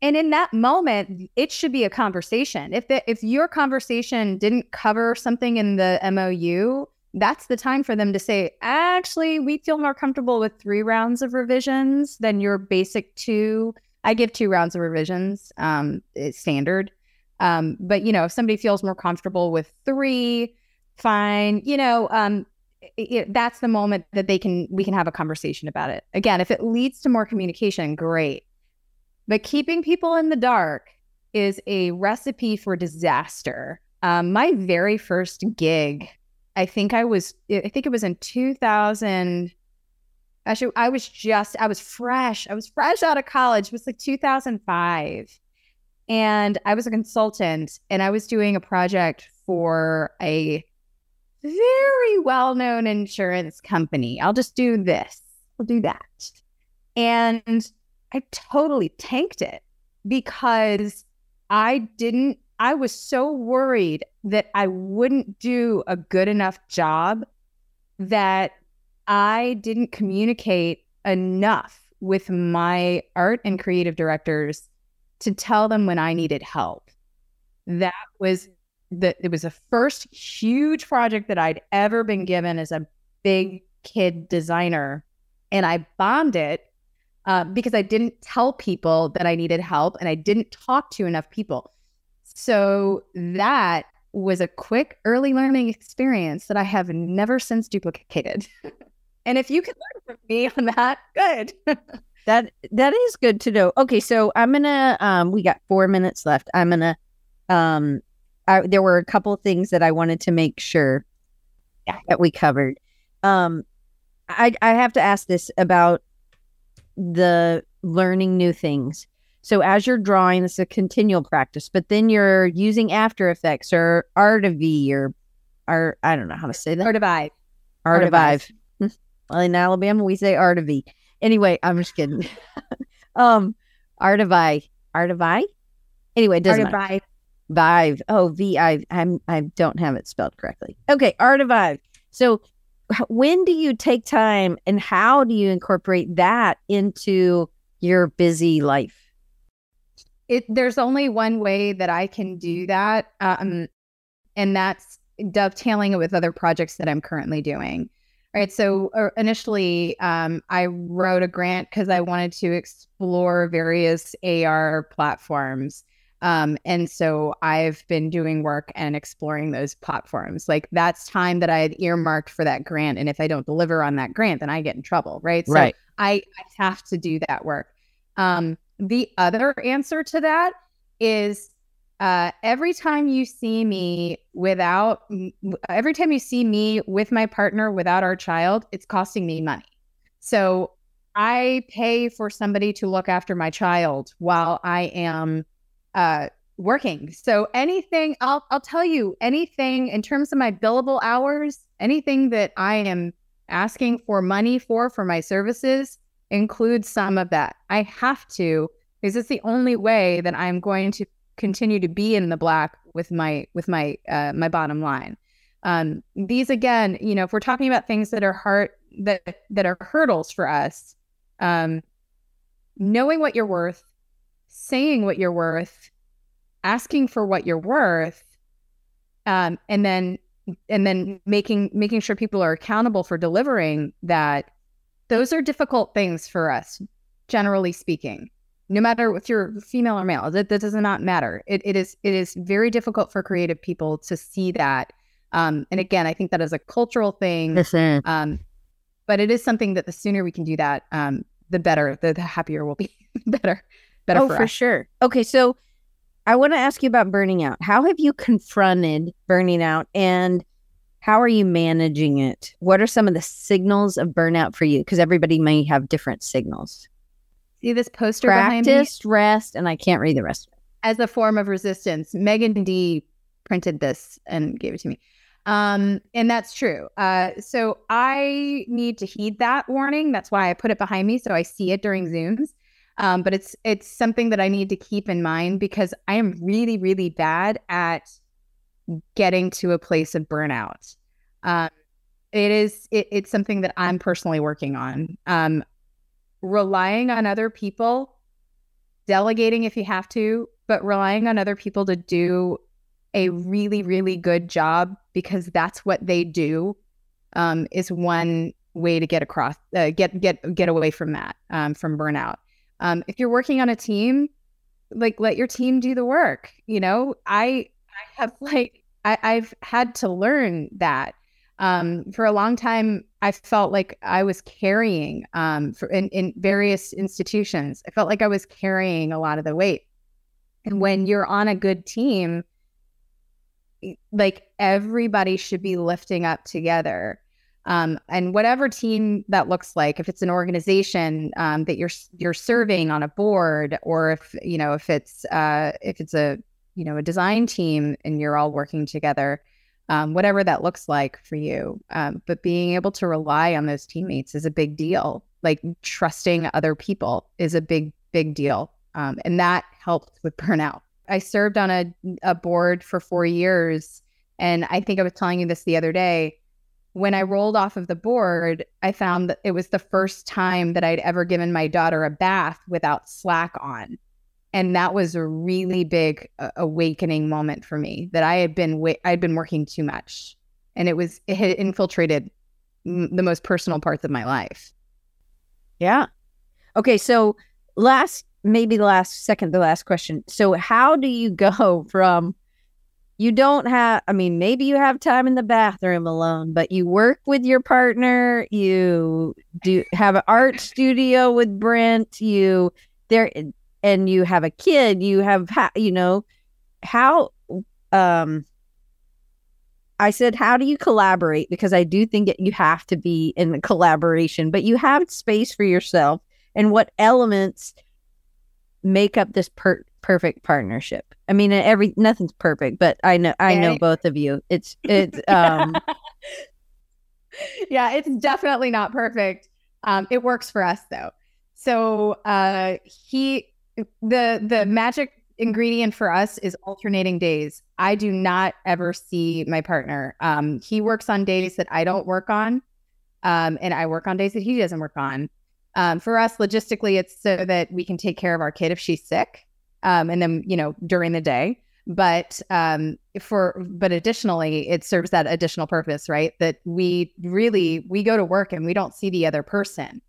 And in that moment, it should be a conversation. If the, if your conversation didn't cover something in the MOU, that's the time for them to say, actually, we feel more comfortable with three rounds of revisions than your basic two. I give two rounds of revisions, um, it's standard. Um, but you know, if somebody feels more comfortable with three, fine. You know, um, it, it, that's the moment that they can we can have a conversation about it. Again, if it leads to more communication, great. But keeping people in the dark is a recipe for disaster. Um, my very first gig, I think I was, I think it was in 2000. Actually, I was just, I was fresh. I was fresh out of college. It was like 2005. And I was a consultant and I was doing a project for a very well known insurance company. I'll just do this, I'll do that. And I totally tanked it because I didn't, I was so worried that I wouldn't do a good enough job that I didn't communicate enough with my art and creative directors to tell them when I needed help. That was that it was the first huge project that I'd ever been given as a big kid designer and I bombed it uh, because I didn't tell people that I needed help and I didn't talk to enough people. So that was a quick early learning experience that I have never since duplicated. and if you can learn from me on that, good. that that is good to know. Okay, so I'm gonna um we got four minutes left. I'm gonna um I, there were a couple of things that I wanted to make sure that we covered. Um I I have to ask this about the learning new things. So as you're drawing, it's a continual practice, but then you're using After Effects or Artivie or, or I don't know how to say that. Artivive. Artivive. well, in Alabama, we say Artivie. Anyway, I'm just kidding. um, Artivie. Artivie? Anyway, it doesn't Artivive. matter. Vive. Oh, V I I'm I don't have it spelled correctly. Okay, Artivive. So when do you take time and how do you incorporate that into your busy life? It, there's only one way that I can do that, um, and that's dovetailing it with other projects that I'm currently doing. Right. So uh, initially, um, I wrote a grant because I wanted to explore various AR platforms. Um, and so I've been doing work and exploring those platforms. Like that's time that I had earmarked for that grant. And if I don't deliver on that grant, then I get in trouble. Right. So right. I, I have to do that work. Um, the other answer to that is uh, every time you see me without, every time you see me with my partner without our child, it's costing me money. So I pay for somebody to look after my child while I am uh, working. So anything, I'll I'll tell you anything in terms of my billable hours, anything that I am asking for money for for my services includes some of that. I have to because it's the only way that I'm going to continue to be in the black with my with my uh, my bottom line. Um, these again, you know, if we're talking about things that are hard that that are hurdles for us, um, knowing what you're worth, saying what you're worth, asking for what you're worth, um, and then and then making making sure people are accountable for delivering that. Those are difficult things for us, generally speaking no matter if you're female or male that, that does not matter it, it is it is very difficult for creative people to see that um, and again i think that is a cultural thing Listen. um, but it is something that the sooner we can do that um, the better the, the happier we'll be better better oh for, for sure okay so i want to ask you about burning out how have you confronted burning out and how are you managing it what are some of the signals of burnout for you because everybody may have different signals see this poster behind me practice rest and i can't read the rest of it as a form of resistance. Megan D printed this and gave it to me. Um, and that's true. Uh, so I need to heed that warning. That's why I put it behind me so I see it during Zooms. Um, but it's it's something that I need to keep in mind because I am really, really bad at getting to a place of burnout. Um, it is it, it's something that I'm personally working on. Um, relying on other people, delegating if you have to, but relying on other people to do a really, really good job because that's what they do um, is one way to get across, uh, get get get away from that, um, from burnout. Um, if you're working on a team, like let your team do the work. You know, I I have like I, I've had to learn that. Um, for a long time, I felt like I was carrying um, for in, in various institutions. I felt like I was carrying a lot of the weight. And when you're on a good team, like everybody should be lifting up together. Um, and whatever team that looks like, if it's an organization um, that you're you're serving on a board, or if you know if it's uh, if it's a you know a design team and you're all working together, um, whatever that looks like for you. Um, but being able to rely on those teammates is a big deal. Like trusting other people is a big big deal, um, and that helps with burnout. I served on a, a board for four years. And I think I was telling you this the other day. When I rolled off of the board, I found that it was the first time that I'd ever given my daughter a bath without slack on. And that was a really big uh, awakening moment for me that I had been wa- I'd been working too much, and it was it had infiltrated m- the most personal parts of my life. Yeah. Okay. So last, maybe the last second, the last question. So how do you go from you don't have, I mean, maybe you have time in the bathroom alone, but you work with your partner, you do have an art studio with Brent, you there, and you have a kid, you have, ha- you know, how, um, I said, how do you collaborate? Because I do think that you have to be in collaboration, but you have space for yourself. And what elements make up this per- perfect partnership? I mean, every nothing's perfect, but I know I know both of you. It's it's um yeah, it's definitely not perfect. Um, it works for us though. So uh, he, the the magic ingredient for us is alternating days. I do not ever see my partner. Um, he works on days that I don't work on, um, and I work on days that he doesn't work on. Um, for us, logistically, it's so that we can take care of our kid if she's sick, um, and then you know during the day. But um for but additionally it serves that additional purpose right? That we really we go to work and we don't see the other person.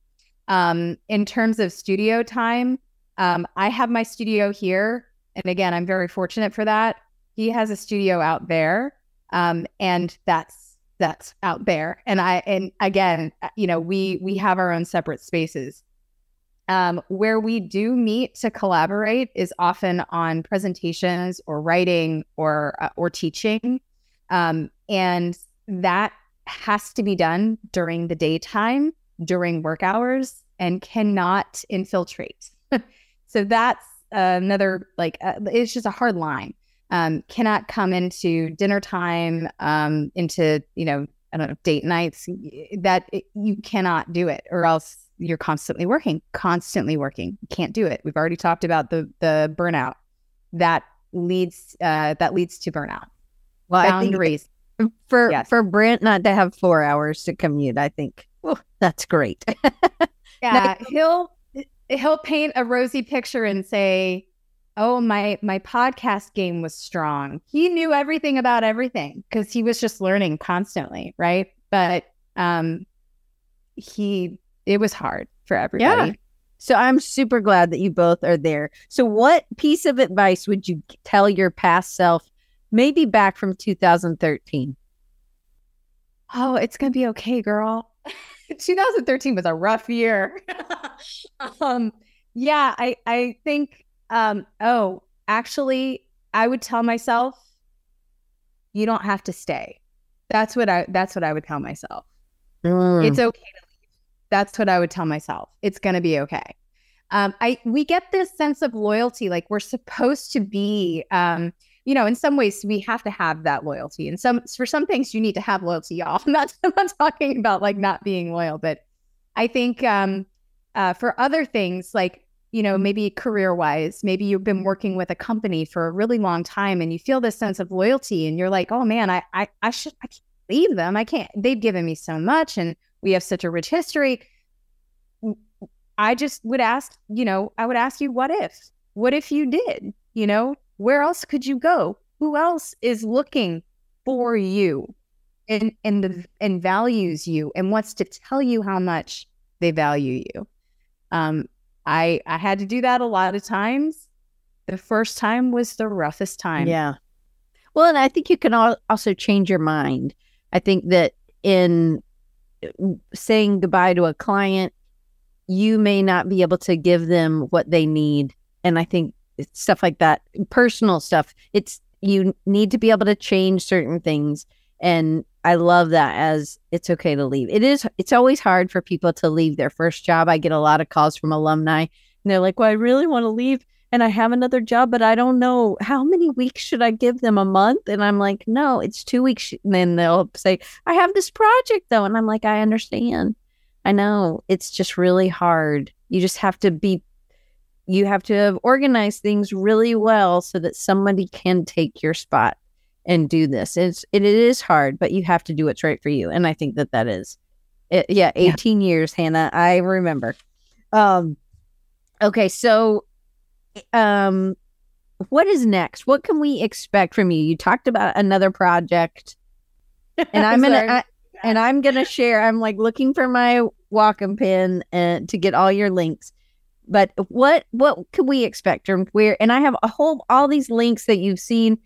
Um in terms of studio time um i have my studio here. And again i'm very fortunate for that. He has a studio out there um and that's that's out there. And i and again you know we we have our own separate spaces um, where we do meet to collaborate is often on presentations or writing or uh, or teaching, um, and that has to be done during the daytime during work hours and cannot infiltrate. so that's another like uh, it's just a hard line. Um, cannot come into dinner time, um, into you know I don't know date nights. That it, you cannot do it, or else you're constantly working, constantly working. You can't do it. We've already talked about the the burnout. That leads uh, that leads to burnout. Well, I Boundaries. think for Yes. for Brent not to have four hours to commute, I think that's great. Yeah, he'll he'll paint a rosy picture and say, "Oh, my my podcast game was strong. He knew everything about everything because he was just learning constantly, right? But um, he it was hard for everybody. Yeah. so I'm super glad that you both are there. So, what piece of advice would you tell your past self, maybe back from 2013? Oh, it's gonna be okay, girl. 2013 was a rough year. um, yeah, I I think um, oh, actually, I would tell myself, you don't have to stay. That's what I that's what I would tell myself. Mm. It's okay to. That's what I would tell myself. It's gonna be okay. Um, I we get this sense of loyalty, like we're supposed to be um, you know, in some ways we have to have that loyalty. And some for some things you need to have loyalty, y'all. I'm not, I'm not talking about like not being loyal, but I think um uh for other things like you know, maybe career wise, maybe you've been working with a company for a really long time and you feel this sense of loyalty and you're like, oh man, I I, I should I leave them. I can't they've given me so much and we have such a rich history. I just would ask, you know, I would ask you, what if? What if you did? You know, where else could you go? Who else is looking for you and and the and values you and wants to tell you how much they value you? Um, I I had to do that a lot of times. The first time was the roughest time. Yeah. Well, and I think you can also change your mind. I think that in saying goodbye to a client, you may not be able to give them what they need. And I think stuff like that, personal stuff, it's you need to be able to change certain things. And I love that as it's okay to leave. It is, it's always hard for people to leave their first job. I get a lot of calls from alumni and they're like, well, I really want to leave and I have another job, but I don't know how many weeks should I give them a month? And I'm like, no, it's two weeks. And then they'll say, I have this project though. And I'm like, I understand. I know it's just really hard. You just have to be, you have to have organized things really well so that somebody can take your spot and do this. It's, it, it is hard, but you have to do what's right for you. And I think that that is, it, yeah, 18 years, Hannah. I remember. Um, okay. So, um what is next? What can we expect from you? You talked about another project. And i'm gonna I, and i'm gonna share i'm like looking for my walking pin and to get all your links. But what what can we expect from where and i have a whole all these links that you've seen.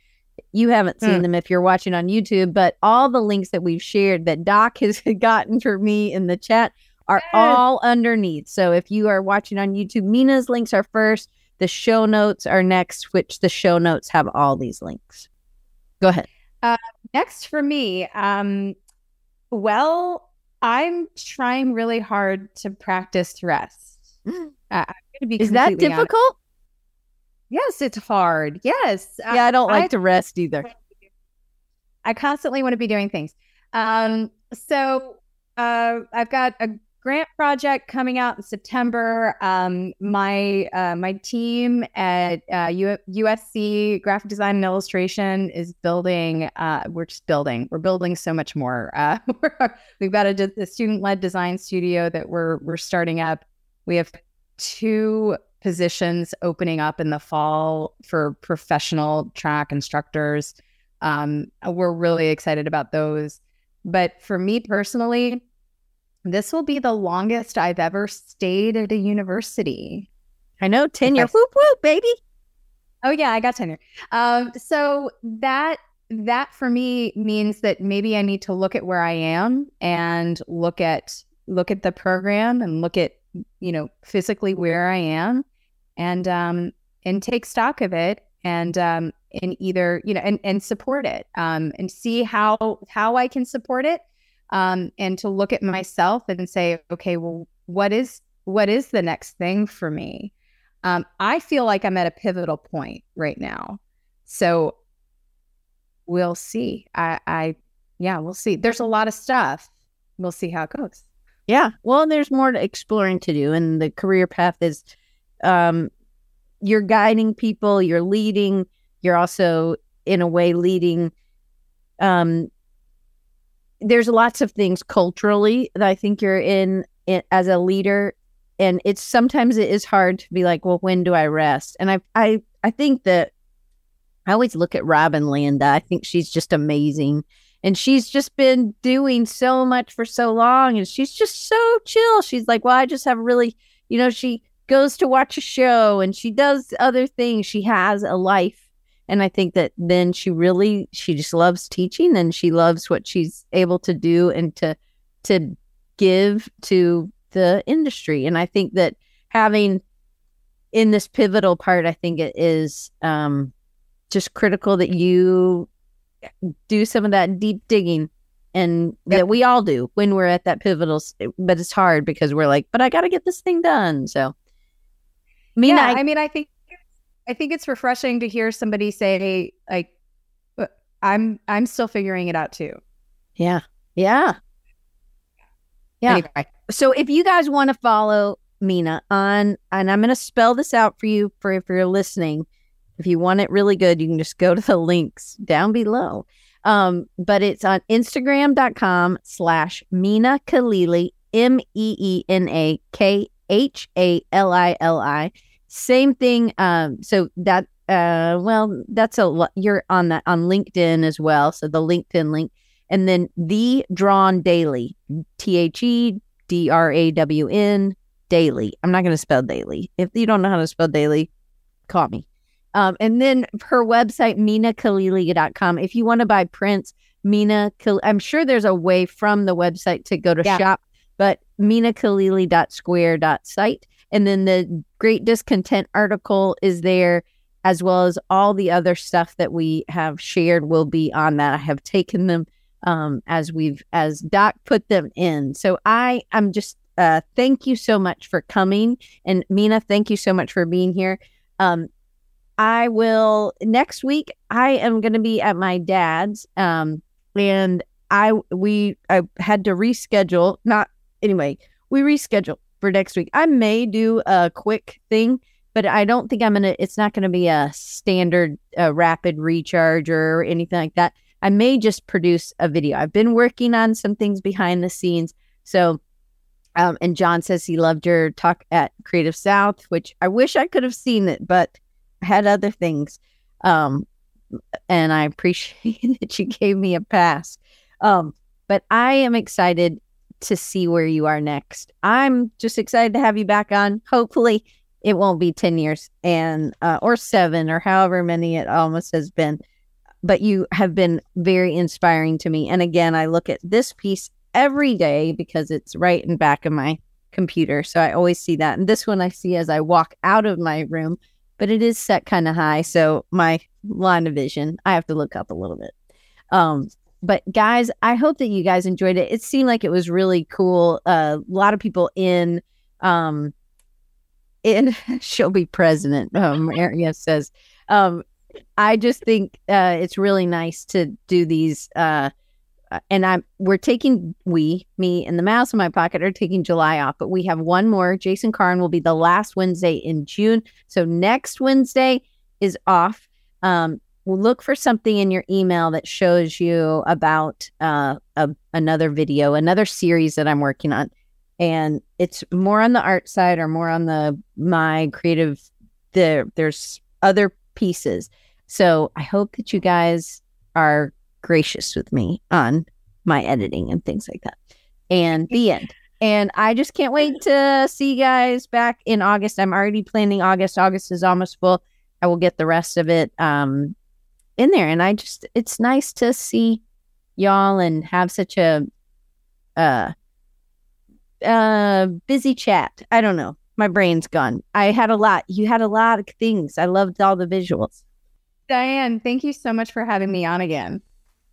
You haven't seen Hmm. them if you're watching on youtube but all the links that we've shared that doc has gotten for me in the chat are Yes. all underneath. So if you are watching on youtube Meena's links are first the show notes are next, which the show notes have all these links. Go ahead. Next for me, um, well, I'm trying really hard to practice rest. Uh, I'm gonna be Is that completely honest. difficult? Yes, it's hard. Yes, I- Yeah, I don't like I- to rest either. I constantly want to be doing things. Um, so uh, I've got a grant project coming out in September. Um, my uh, my team at uh, U- USC Graphic Design and Illustration is building. Uh, we're just building. We're building so much more. Uh, we've got a, a student led design studio that we're we're starting up. We have two positions opening up in the fall for professional track instructors. Um, we're really excited about those. But for me personally, this will be the longest I've ever stayed at a university. I know tenure. Whoop whoop, baby. Oh yeah, I got tenure. Um, so that that for me means that maybe I need to look at where I am and look at look at the program and look at you know physically where I am and um and take stock of it and um and either you know and and support it um and see how how I can support it um and to look at myself and say okay well what is what is the next thing for me um, I feel like I'm at a pivotal point right now. So we'll see. I, I, yeah, we'll see. There's a lot of stuff. We'll see how it goes. Yeah. Well, there's more to exploring to do, and the career path is, um, you're guiding people, you're leading, you're also in a way leading um there's lots of things culturally that I think you're in, in as a leader and it's sometimes it is hard to be like, well, when do I rest? And I I I think that I always look at Robin Landa. I think she's just amazing. And she's just been doing so much for so long and she's just so chill. She's like, well, I just have really, you know, she goes to watch a show and she does other things. She has a life and i think that then she really she just loves teaching and she loves what she's able to do and to to give to the industry and i think that having in this pivotal part i think it is um just critical that you do some of that deep digging and yep. that we all do when we're at that pivotal but it's hard because we're like but i got to get this thing done so Meena, yeah, I, I mean i think I think it's refreshing to hear somebody say like I'm I'm still figuring it out too. Yeah. Yeah. Yeah. Anyway. So if you guys want to follow Meena on and I'm going to spell this out for you for if you're listening. If you want it really good, you can just go to the links down below. Um, but it's on Instagram.com slash Meena Khalili, M E E N A K H A L I L I. Same thing. Um, so that uh, well, that's a lot. you're on that on LinkedIn as well. So the LinkedIn link, and then the Drawn Daily, T H E D R A W N Daily. I'm not going to spell daily. If you don't know how to spell daily, call me. Um, and then her website, meenakhalili.com. If you want to buy prints, Meena, I'm sure there's a way from the website to go to yeah. shop, but meenakhalili.square.site. And then the Great Discontent article is there, as well as all the other stuff that we have shared will be on that. I have taken them um, as we've, as Doc put them in. So I, I'm just, uh, thank you so much for coming. And Meena, thank you so much for being here. Um, I will next week. I am going to be at my dad's, um, and I we I had to reschedule. Not anyway. We rescheduled for next week. I may do a quick thing, but I don't think I'm gonna. It's not gonna be a standard uh, rapid recharge or anything like that. I may just produce a video. I've been working on some things behind the scenes. So, um, and John says he loved your talk at Creative South, which I wish I could have seen it, but I had other things. Um, and I appreciate that you gave me a pass. Um, but I am excited to see where you are next. I'm just excited to have you back on. Hopefully, it won't be 10 years and uh, or 7 or however many it almost has been. But you have been very inspiring to me. And again, I look at this piece every day because it's right in back of my computer. So I always see that. And this one I see as I walk out of my room, but it is set kind of high. So my line of vision, I have to look up a little bit. Um, but guys, I hope that you guys enjoyed it. It seemed like it was really cool. Uh, a lot of people in, um, in she'll be president. Um, Maria says, um, I just think uh, it's really nice to do these. Uh, uh, and I'm we're taking we me and the mouse in my pocket are taking July off, but we have one more. Jason Carn will be the last Wednesday in June. So next Wednesday is off. Um, look for something in your email that shows you about uh, a, another video, another series that I'm working on. And it's more on the art side or more on the my creative there there's other pieces. So I hope that you guys are gracious with me on my editing and things like that. And the end. And I just can't wait to see you guys back in August. I'm already planning August. August is almost full. I will get the rest of it um, in there. And I just, it's nice to see y'all and have such a, uh, uh, busy chat. I don't know. My brain's gone. I had a lot. You had a lot of things. I loved all the visuals. Diane, thank you so much for having me on again.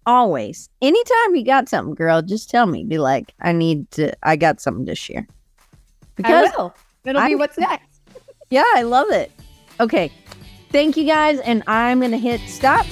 Always. Anytime you got something, girl, just tell me. Be like, I need to, I got something to share. Because I will. It'll I, be what's next. yeah, I love it. Okay. Thank you guys. And I'm going to hit stop